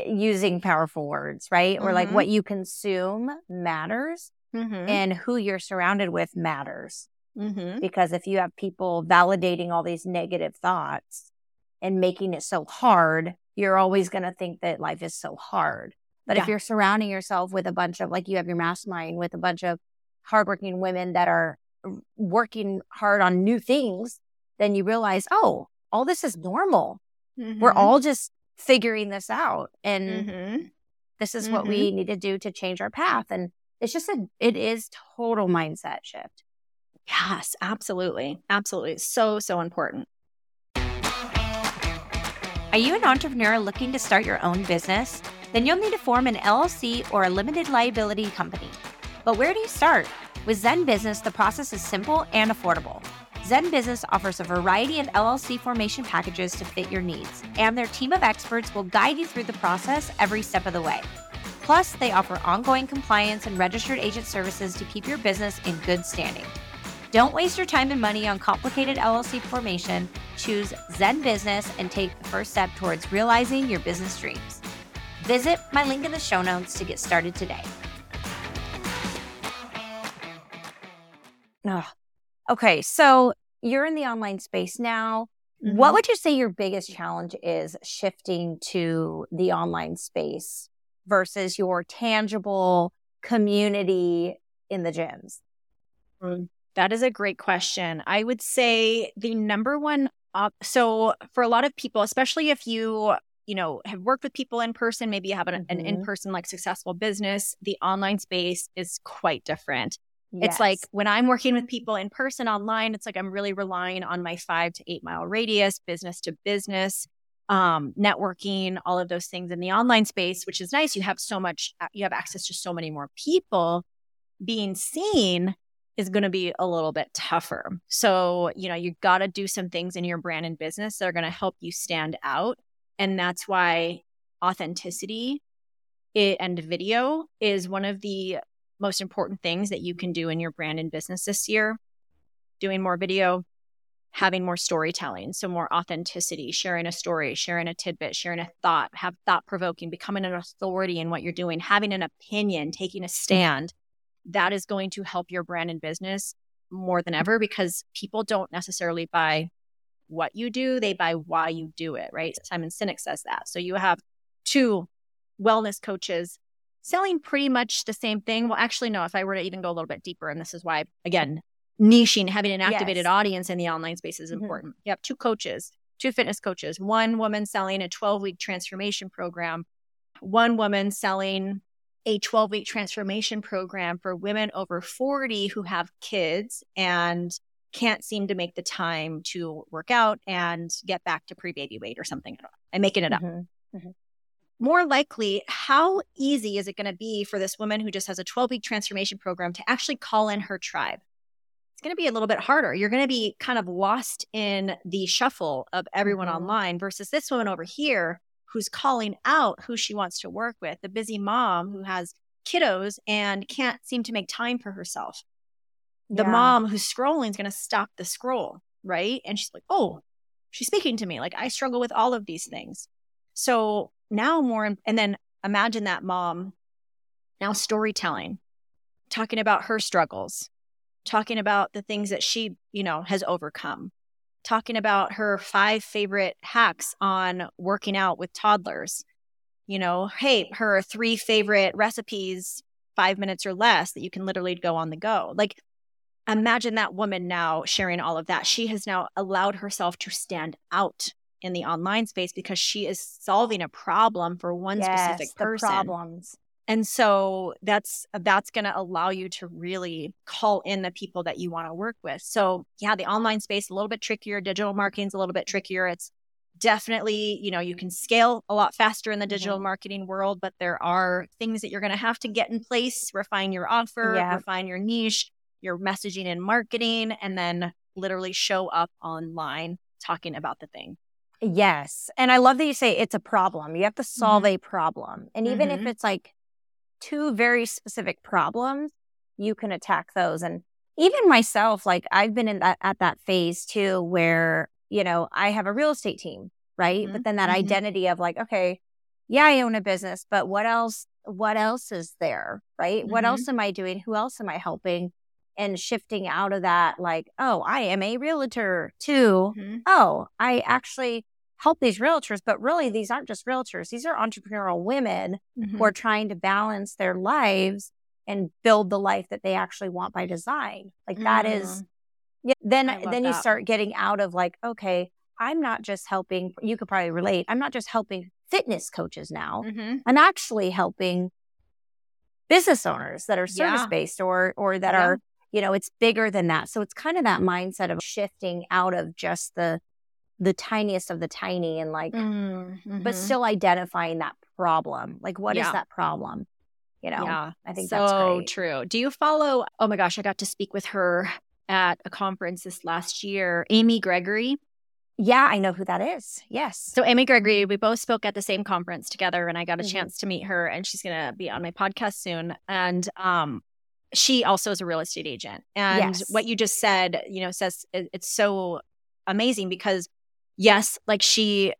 [SPEAKER 1] using powerful words, right? Mm-hmm. Or like what mm-hmm. you consume matters mm-hmm. and who you're surrounded with matters. Mm-hmm. Because if you have people validating all these negative thoughts, and making it so hard, you're always going to think that life is so hard. But yeah. if you're surrounding yourself with a bunch of, like you have your mastermind with a bunch of hardworking women that are working hard on new things, then you realize, oh, all this is normal. Mm-hmm. We're all just figuring this out. And mm-hmm. this is mm-hmm. what we need to do to change our path. And it's just a, it is total mindset shift.
[SPEAKER 2] Yes, absolutely. Absolutely. So, so important.
[SPEAKER 1] Are you an entrepreneur looking to start your own business? Then you'll need to form an LLC or a limited liability company. But where do you start? With Zen Business, the process is simple and affordable. Zen Business offers a variety of LLC formation packages to fit your needs, and their team of experts will guide you through the process every step of the way. Plus, they offer ongoing compliance and registered agent services to keep your business in good standing. Don't waste your time and money on complicated LLC formation choose Zen Business and take the first step towards realizing your business dreams. Visit my link in the show notes to get started today. Oh, okay, so you're in the online space now. Mm-hmm. What would you say your biggest challenge is shifting to the online space versus your tangible community in the gyms?
[SPEAKER 2] Mm, that is a great question. I would say the number one op- so for a lot of people, especially if you you know have worked with people in person, maybe you have an, mm-hmm. an in-person like successful business, the online space is quite different. Yes. It's like when I'm working with people in person online, it's like I'm really relying on my five to eight mile radius, business to business, um, networking, all of those things in the online space, which is nice. You have so much, uh, you have access to so many more people. Being seen is going to be a little bit tougher. So, you know, you got to do some things in your brand and business that are going to help you stand out. And that's why authenticity it, and video is one of the most important things that you can do in your brand and business this year. Doing more video having more storytelling so more authenticity sharing a story sharing a tidbit sharing a thought have thought provoking becoming an authority in what you're doing having an opinion taking a stand. That is going to help your brand and business more than ever because people don't necessarily buy what you do they buy why you do it right? Simon sinek says that. So you have two wellness coaches selling pretty much the same thing. Well, actually, no, if I were to even go a little bit deeper, and this is why, again, niching, having an activated yes. audience in the online space is mm-hmm. important. You have two coaches, two fitness coaches, one woman selling a 12 week transformation program, one woman selling a 12 week transformation program for women over 40 who have kids and can't seem to make the time to work out and get back to pre baby weight or something. I'm making it up. Mm-hmm. Mm-hmm more likely, how easy is it going to be for this woman who just has a 12 week transformation program to actually call in her tribe? It's going to be a little bit harder. You're going to be kind of lost in the shuffle of everyone mm-hmm. online versus this woman over here who's calling out who she wants to work with, the busy mom who has kiddos and can't seem to make time for herself. The yeah. mom who's scrolling is going to stop the scroll, right? And she's like, oh, she's speaking to me. Like, I struggle with all of these things. So now more and then imagine that mom now storytelling talking about her struggles talking about the things that she you know has overcome talking about her five favorite hacks on working out with toddlers. You know hey her three favorite recipes five minutes or less that you can literally go on the go. Like imagine that woman now sharing all of that. She has now allowed herself to stand out in the online space because she is solving a problem for one yes, specific person.
[SPEAKER 1] problems.
[SPEAKER 2] And so that's that's going to allow you to really call in the people that you want to work with. So yeah, the online space a little bit trickier, digital marketing is a little bit trickier. It's definitely, you know, you can scale a lot faster in the digital mm-hmm. marketing world, but there are things that you're going to have to get in place, refine your offer, yeah. refine your niche, your messaging and marketing, and then literally show up online talking about the thing.
[SPEAKER 1] Yes. And I love that you say it's a problem. You have to solve mm-hmm. a problem. And even mm-hmm. if it's like two very specific problems, you can attack those. And even myself, like I've been in that at that phase too, where, you know, I have a real estate team, right? Mm-hmm. But then that mm-hmm. identity of like, okay, yeah, I own a business, but what else, what else is there? Right? What mm-hmm. else am I doing? Who else am I helping? and shifting out of that like oh i am a realtor too mm-hmm. oh i actually help these realtors, but really these aren't just realtors. These are entrepreneurial women mm-hmm. who are trying to balance their lives and build the life that they actually want by design. Like that mm-hmm. is, yeah, then, then that. you start getting out of like, okay, I'm not just helping, you could probably relate. I'm not just helping fitness coaches now. Mm-hmm. I'm actually helping business owners that are service based yeah. or, or that yeah. are, you know, it's bigger than that. So it's kind of that mindset of shifting out of just the the tiniest of the tiny and like mm-hmm. but still identifying that problem like what yeah. is that problem you know
[SPEAKER 2] yeah i think that's so true do you follow oh my gosh i got to speak with her at a conference this last year amy gregory
[SPEAKER 1] yeah i know who that is yes
[SPEAKER 2] so amy gregory we both spoke at the same conference together and i got a mm-hmm. chance to meet her and she's going to be on my podcast soon and um she also is a real estate agent and yes. what you just said you know says it's so amazing because yes, like she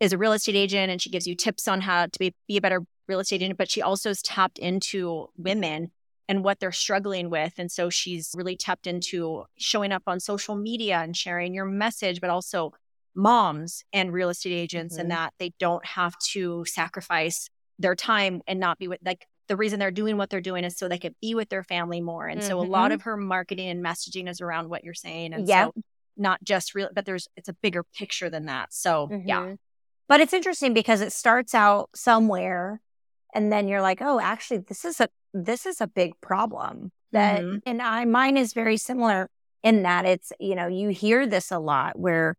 [SPEAKER 2] is a real estate agent and she gives you tips on how to be, be a better real estate agent, but she also has tapped into women and what they're struggling with. And so she's really tapped into showing up on social media and sharing your message, but also moms and real estate agents mm-hmm. and that they don't have to sacrifice their time and not be with like the reason they're doing what they're doing is so they could be with their family more. And mm-hmm. so a lot mm-hmm. of her marketing and messaging is around what you're saying. And yep. so not just real, but there's, it's a bigger picture than that. So mm-hmm. yeah.
[SPEAKER 1] But it's interesting because it starts out somewhere and then you're like, oh, actually, this is a, this is a big problem that, mm-hmm. and I, mine is very similar in that it's, you know, you hear this a lot where,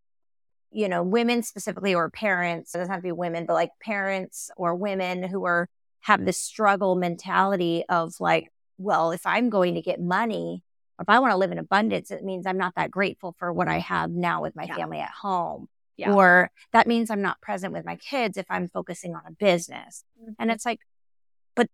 [SPEAKER 1] you know, women specifically or parents, it doesn't have to be women, but like parents or women who are have this struggle mentality of like, well, if I'm going to get money, if I want to live in abundance, it means I'm not that grateful for what I have now with my yeah. family at home. Yeah. Or that means I'm not present with my kids if I'm focusing on a business. Mm-hmm. And it's like, but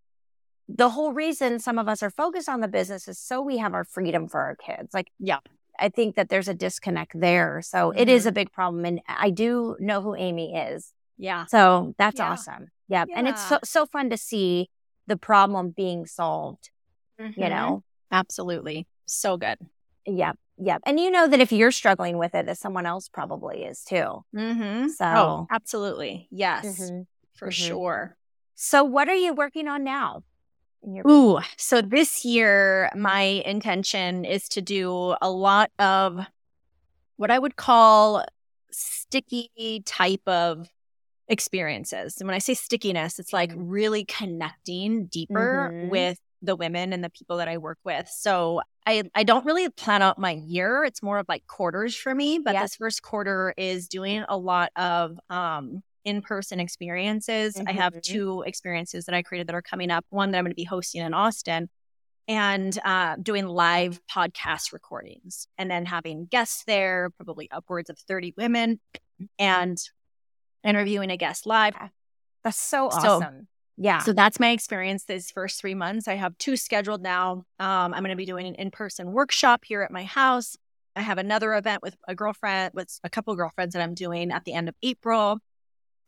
[SPEAKER 1] the whole reason some of us are focused on the business is so we have our freedom for our kids. Like, yeah, I think that there's a disconnect there. So mm-hmm. it is mm-hmm. a big problem. And I do know who Amy is. Yeah. So that's yeah. awesome. Yeah. yeah. And it's so, so fun to see the problem being solved, mm-hmm. you know?
[SPEAKER 2] Absolutely. So good.
[SPEAKER 1] Yeah. Yep. And you know that if you're struggling with it, that someone else probably is too. Mm-hmm.
[SPEAKER 2] So, oh, absolutely. Yes, mm-hmm. for mm-hmm. sure.
[SPEAKER 1] So, what are you working on now?
[SPEAKER 2] Ooh, so this year, my intention is to do a lot of what I would call sticky type of experiences. And when I say stickiness, it's like mm-hmm. really connecting deeper mm-hmm. with the women and the people that I work with. So I I don't really plan out my year. It's more of like quarters for me, but this first quarter is doing a lot of um in-person experiences. Mm-hmm. I have mm-hmm. two experiences that I created that are coming up. One that I'm going to be hosting in Austin and uh, doing live podcast recordings and then having guests there, probably upwards of 30 women and interviewing a guest live.
[SPEAKER 1] That's so awesome. So,
[SPEAKER 2] yeah. So that's my experience this first three months. I have two scheduled now. Um, I'm going to be doing an in person workshop here at my house. I have another event with a girlfriend, with a couple girlfriends that I'm doing at the end of April.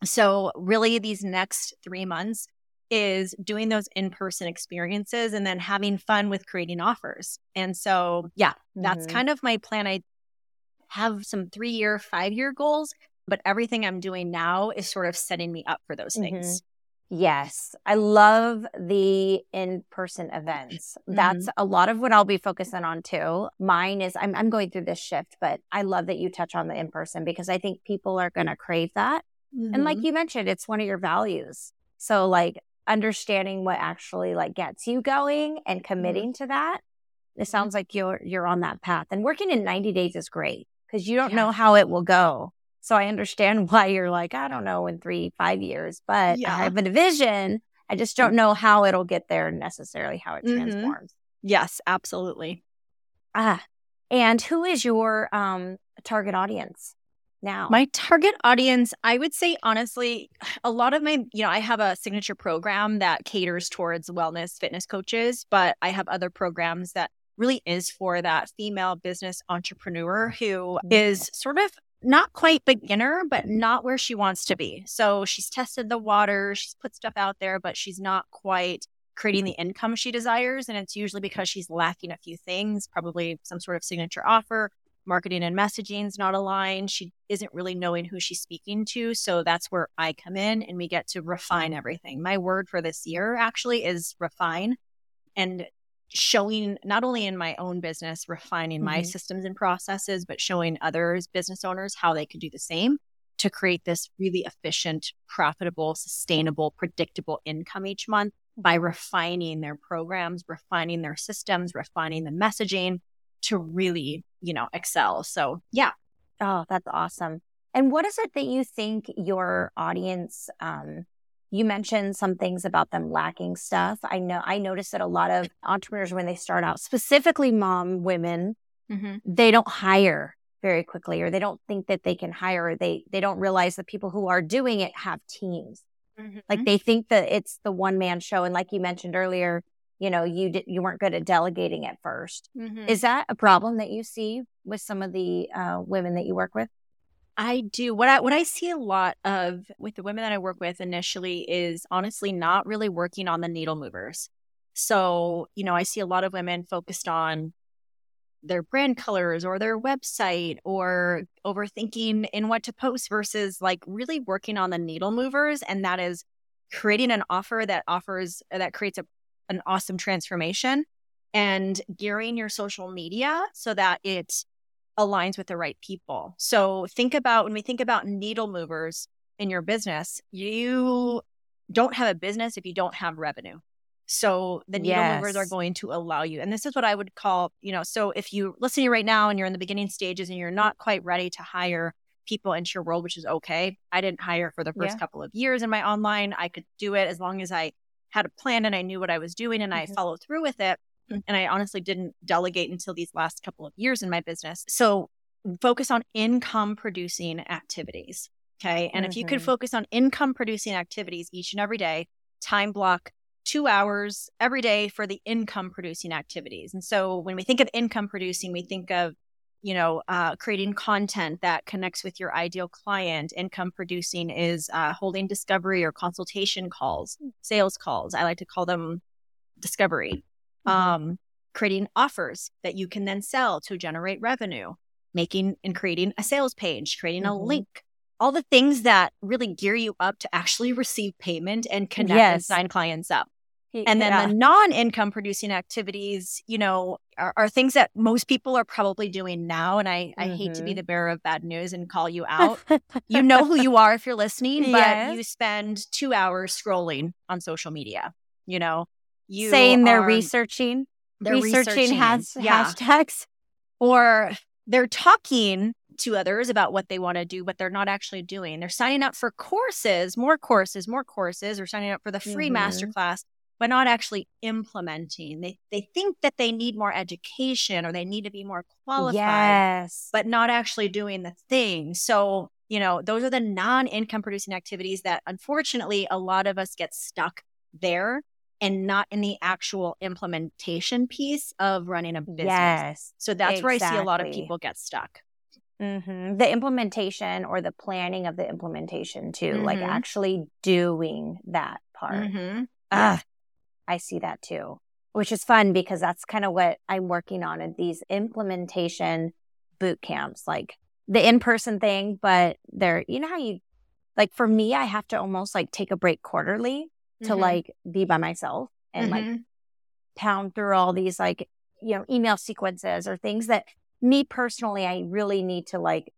[SPEAKER 2] So, really, these next three months is doing those in person experiences and then having fun with creating offers. And so, yeah, that's mm-hmm. kind of my plan. I have some three year, five year goals, but everything I'm doing now is sort of setting me up for those mm-hmm.
[SPEAKER 1] Yes, I love the in person events. Mm-hmm. That's a lot of what I'll be focusing on too. Mine is I'm, I'm going through this shift, but I love that you touch on the in person because I think people are going to crave that. Mm-hmm. And like mm-hmm. you mentioned, it's one of your values. So, like, understanding what actually like gets you going and mm-hmm. committing to that it mm-hmm. sounds like you're you're on that path and working in 90 days is great because you don't yeah. know how it will go so I understand why you're like, I don't know, in three, five years, but yeah. I have a vision. I just don't know how it'll get there necessarily, how it mm-hmm. transforms.
[SPEAKER 2] Yes, absolutely.
[SPEAKER 1] Ah, and who is your um, target audience now?
[SPEAKER 2] My target audience, I would say honestly, a lot of my, you know, I have a signature program that caters towards wellness fitness coaches, but I have other programs that really is for that female business entrepreneur who is sort of not quite beginner, but not where she wants to be. So she's tested the water, she's put stuff out there, but she's not quite creating the income she desires. And it's usually because she's lacking a few things, probably some sort of signature offer. Marketing and messaging is not aligned. She isn't really knowing who she's speaking to. So that's where I come in and we get to refine everything. My word for this year actually is refine. And showing not only in my own business, refining mm-hmm. my systems and processes, but showing others, business owners, how they could do the same to create this really efficient, profitable, sustainable, predictable income each month by refining their programs, refining their systems, refining the messaging to really, you know, excel. So, yeah.
[SPEAKER 1] Oh, that's awesome. And what is it that you think your audience um, you mentioned some things about them lacking stuff. I know I noticed that a lot of entrepreneurs, when they start out, specifically mom women, mm-hmm. they don't hire very quickly or they don't think that they can hire. They they don't realize that people who are doing it have teams. Mm-hmm. Like they think that it's the one man show. And like you mentioned earlier, you know, you did, you weren't good at delegating at 1st mm-hmm. Is that a problem that you see with some of the uh, women that you work with?
[SPEAKER 2] I do. What I what I see a lot of with the women that I work with initially is honestly not really working on the needle movers. So, you know, I see a lot of women focused on their brand colors or their website or overthinking in what to post versus like really working on the needle movers and that is creating an offer that offers uh, that creates a, an awesome transformation and gearing your social media so that it aligns with the right people. So think about when we think about needle movers in your business, you don't have a business if you don't have revenue. So the needle yes. movers are going to allow you. And this is what I would call, you know, so if you're listening right now and you're in the beginning stages and you're not quite ready to hire people into your world, which is okay. I didn't hire for the first yeah. couple of years in my online. I could do it as long as I had a plan and I knew what I was doing and mm-hmm. I followed through with it. Mm. And I honestly didn't delegate until these last couple of years in my business. So focus on income producing activities. Okay. And mm-hmm. if you could mm-hmm. focus on income producing activities each and every day, time block two hours every day for the income producing activities. And so when we think of income producing, we think of, you know, uh, creating content that connects with your ideal client. Income producing is uh, holding discovery or consultation calls, sales calls. I like to call them discovery. Mm-hmm. Um, creating offers that you can then sell to generate revenue, making and creating a sales page, creating mm-hmm. a link, all the things that really gear you up to actually receive payment and connect yes. and sign clients up. And then yeah. the non income producing activities, you know, are, are, things that most people are probably doing now. And I, mm-hmm. I hate to be mm-hmm. the bearer of bad news and call you out. you know who you are if you're listening, but yes. you spend two hours scrolling on social media, you know, you
[SPEAKER 1] saying they're researching, they're researching, researching has, yeah. hashtags,
[SPEAKER 2] or they're talking to others about what they want to do, but they're not actually doing. They're signing up for courses, more courses, more courses, or signing up for the free mm-hmm. masterclass, but not actually implementing. They they think that they need more education or they need to be more qualified,
[SPEAKER 1] yes.
[SPEAKER 2] but not actually doing the thing. So, you know, those are the non-income producing activities that unfortunately a lot of us get stuck there and not in the actual implementation piece of running a business.
[SPEAKER 1] Yes.
[SPEAKER 2] So that's exactly. where I see a lot of people get stuck.
[SPEAKER 1] Mm-hmm. The implementation or the planning of the implementation too, mm-hmm. like actually doing that part. Mm-hmm. Yeah. I see that too, which is fun because that's kind of what I'm working on in these implementation boot camps, like the in person thing, but they're, you know how you, like for me, I have to almost like take a break quarterly to mm-hmm. like be by myself and like mm-hmm. pound through all these like, you know, email sequences or things that me personally, I really need to like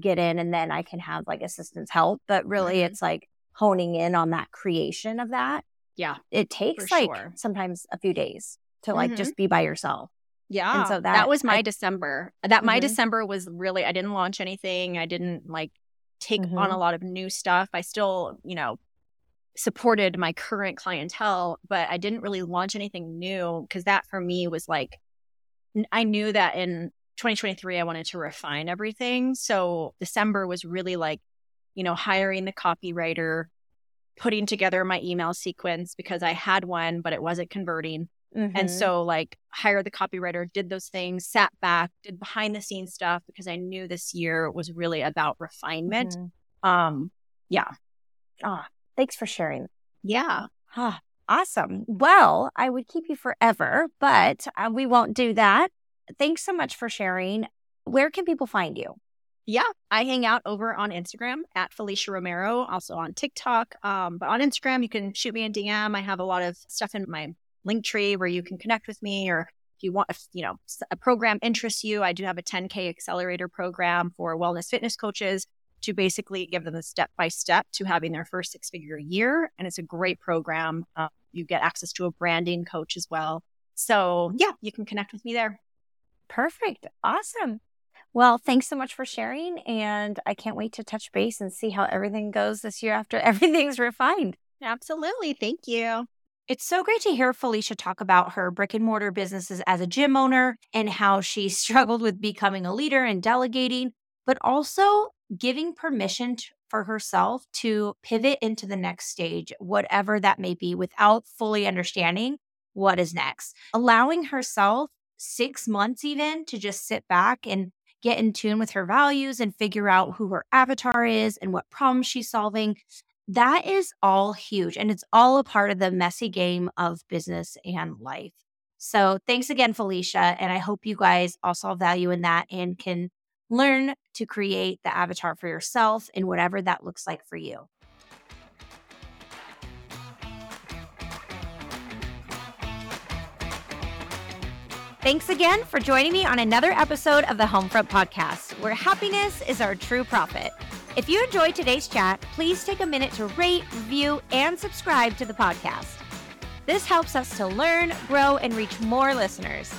[SPEAKER 1] get in and then I can have like assistance help. But really, mm-hmm. it's like honing in on that creation of that.
[SPEAKER 2] Yeah.
[SPEAKER 1] It takes like sure. sometimes a few days to like mm-hmm. just be by yourself.
[SPEAKER 2] Yeah. And so that, that was my I, December. That my mm-hmm. December was really, I didn't launch anything. I didn't like take on a mm-hmm. lot of new stuff. I still, you know, supported my current clientele, but I didn't really launch anything new because that for me was like, I knew that in 2023, I wanted to refine everything. So December was really like, you know, hiring the copywriter, putting together my email sequence because I had one, but it wasn't converting. Mm-hmm. And so, like, hired the copywriter, did those things, sat back, did behind the scenes stuff because I knew this year was really about refinement. Mm-hmm. Um, yeah.
[SPEAKER 1] Ah, thanks for sharing.
[SPEAKER 2] Yeah.
[SPEAKER 1] Ah, awesome. Well, I would keep you forever, but uh, we won't do that thanks so much for sharing. Where can people find you?
[SPEAKER 2] Yeah, I hang out over on Instagram at Felicia Romero, also on TikTok. Um, but on Instagram, you can shoot me a DM. I have a lot of stuff in my link tree where you can connect with me or if you want, if you know, a program interests you, I do have a 10K accelerator program for wellness fitness coaches to basically give them the step by step to having their first six figure year. And it's a great program. Uh, you get access to a branding coach as well. So, yeah, you can connect with me there.
[SPEAKER 1] Perfect. Awesome. Well, thanks so much for sharing. And I can't wait to touch base and see how everything goes this year after everything's refined.
[SPEAKER 2] Absolutely. Thank you.
[SPEAKER 1] It's so great to hear Felicia talk about her brick and mortar businesses as a gym owner and how she struggled with becoming a leader and delegating, but also giving permission to, for herself to pivot into the next stage, whatever that may be, without fully understanding what is next. Allowing herself six months even to just sit back and get in tune with her values and figure out who her avatar is and what problems she's solving. That is all huge. And it's all a part of the messy game of business and life. So thanks again, Felicia. And I hope you guys all saw value in that and can learn to create the avatar for yourself and whatever that looks like for you. Thanks again for joining me on another episode of the Homefront Podcast, where happiness is our true profit. If you enjoyed today's chat, please take a minute to rate, review, and subscribe to the podcast. This helps us to learn, grow, and reach more listeners.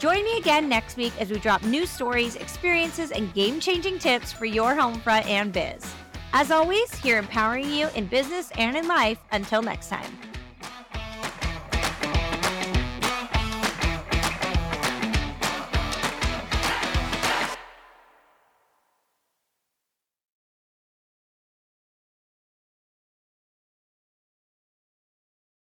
[SPEAKER 1] Join me again next week as we drop new stories, experiences, and game changing tips for your home front and biz. As always, here empowering you in business and in life. Until next time.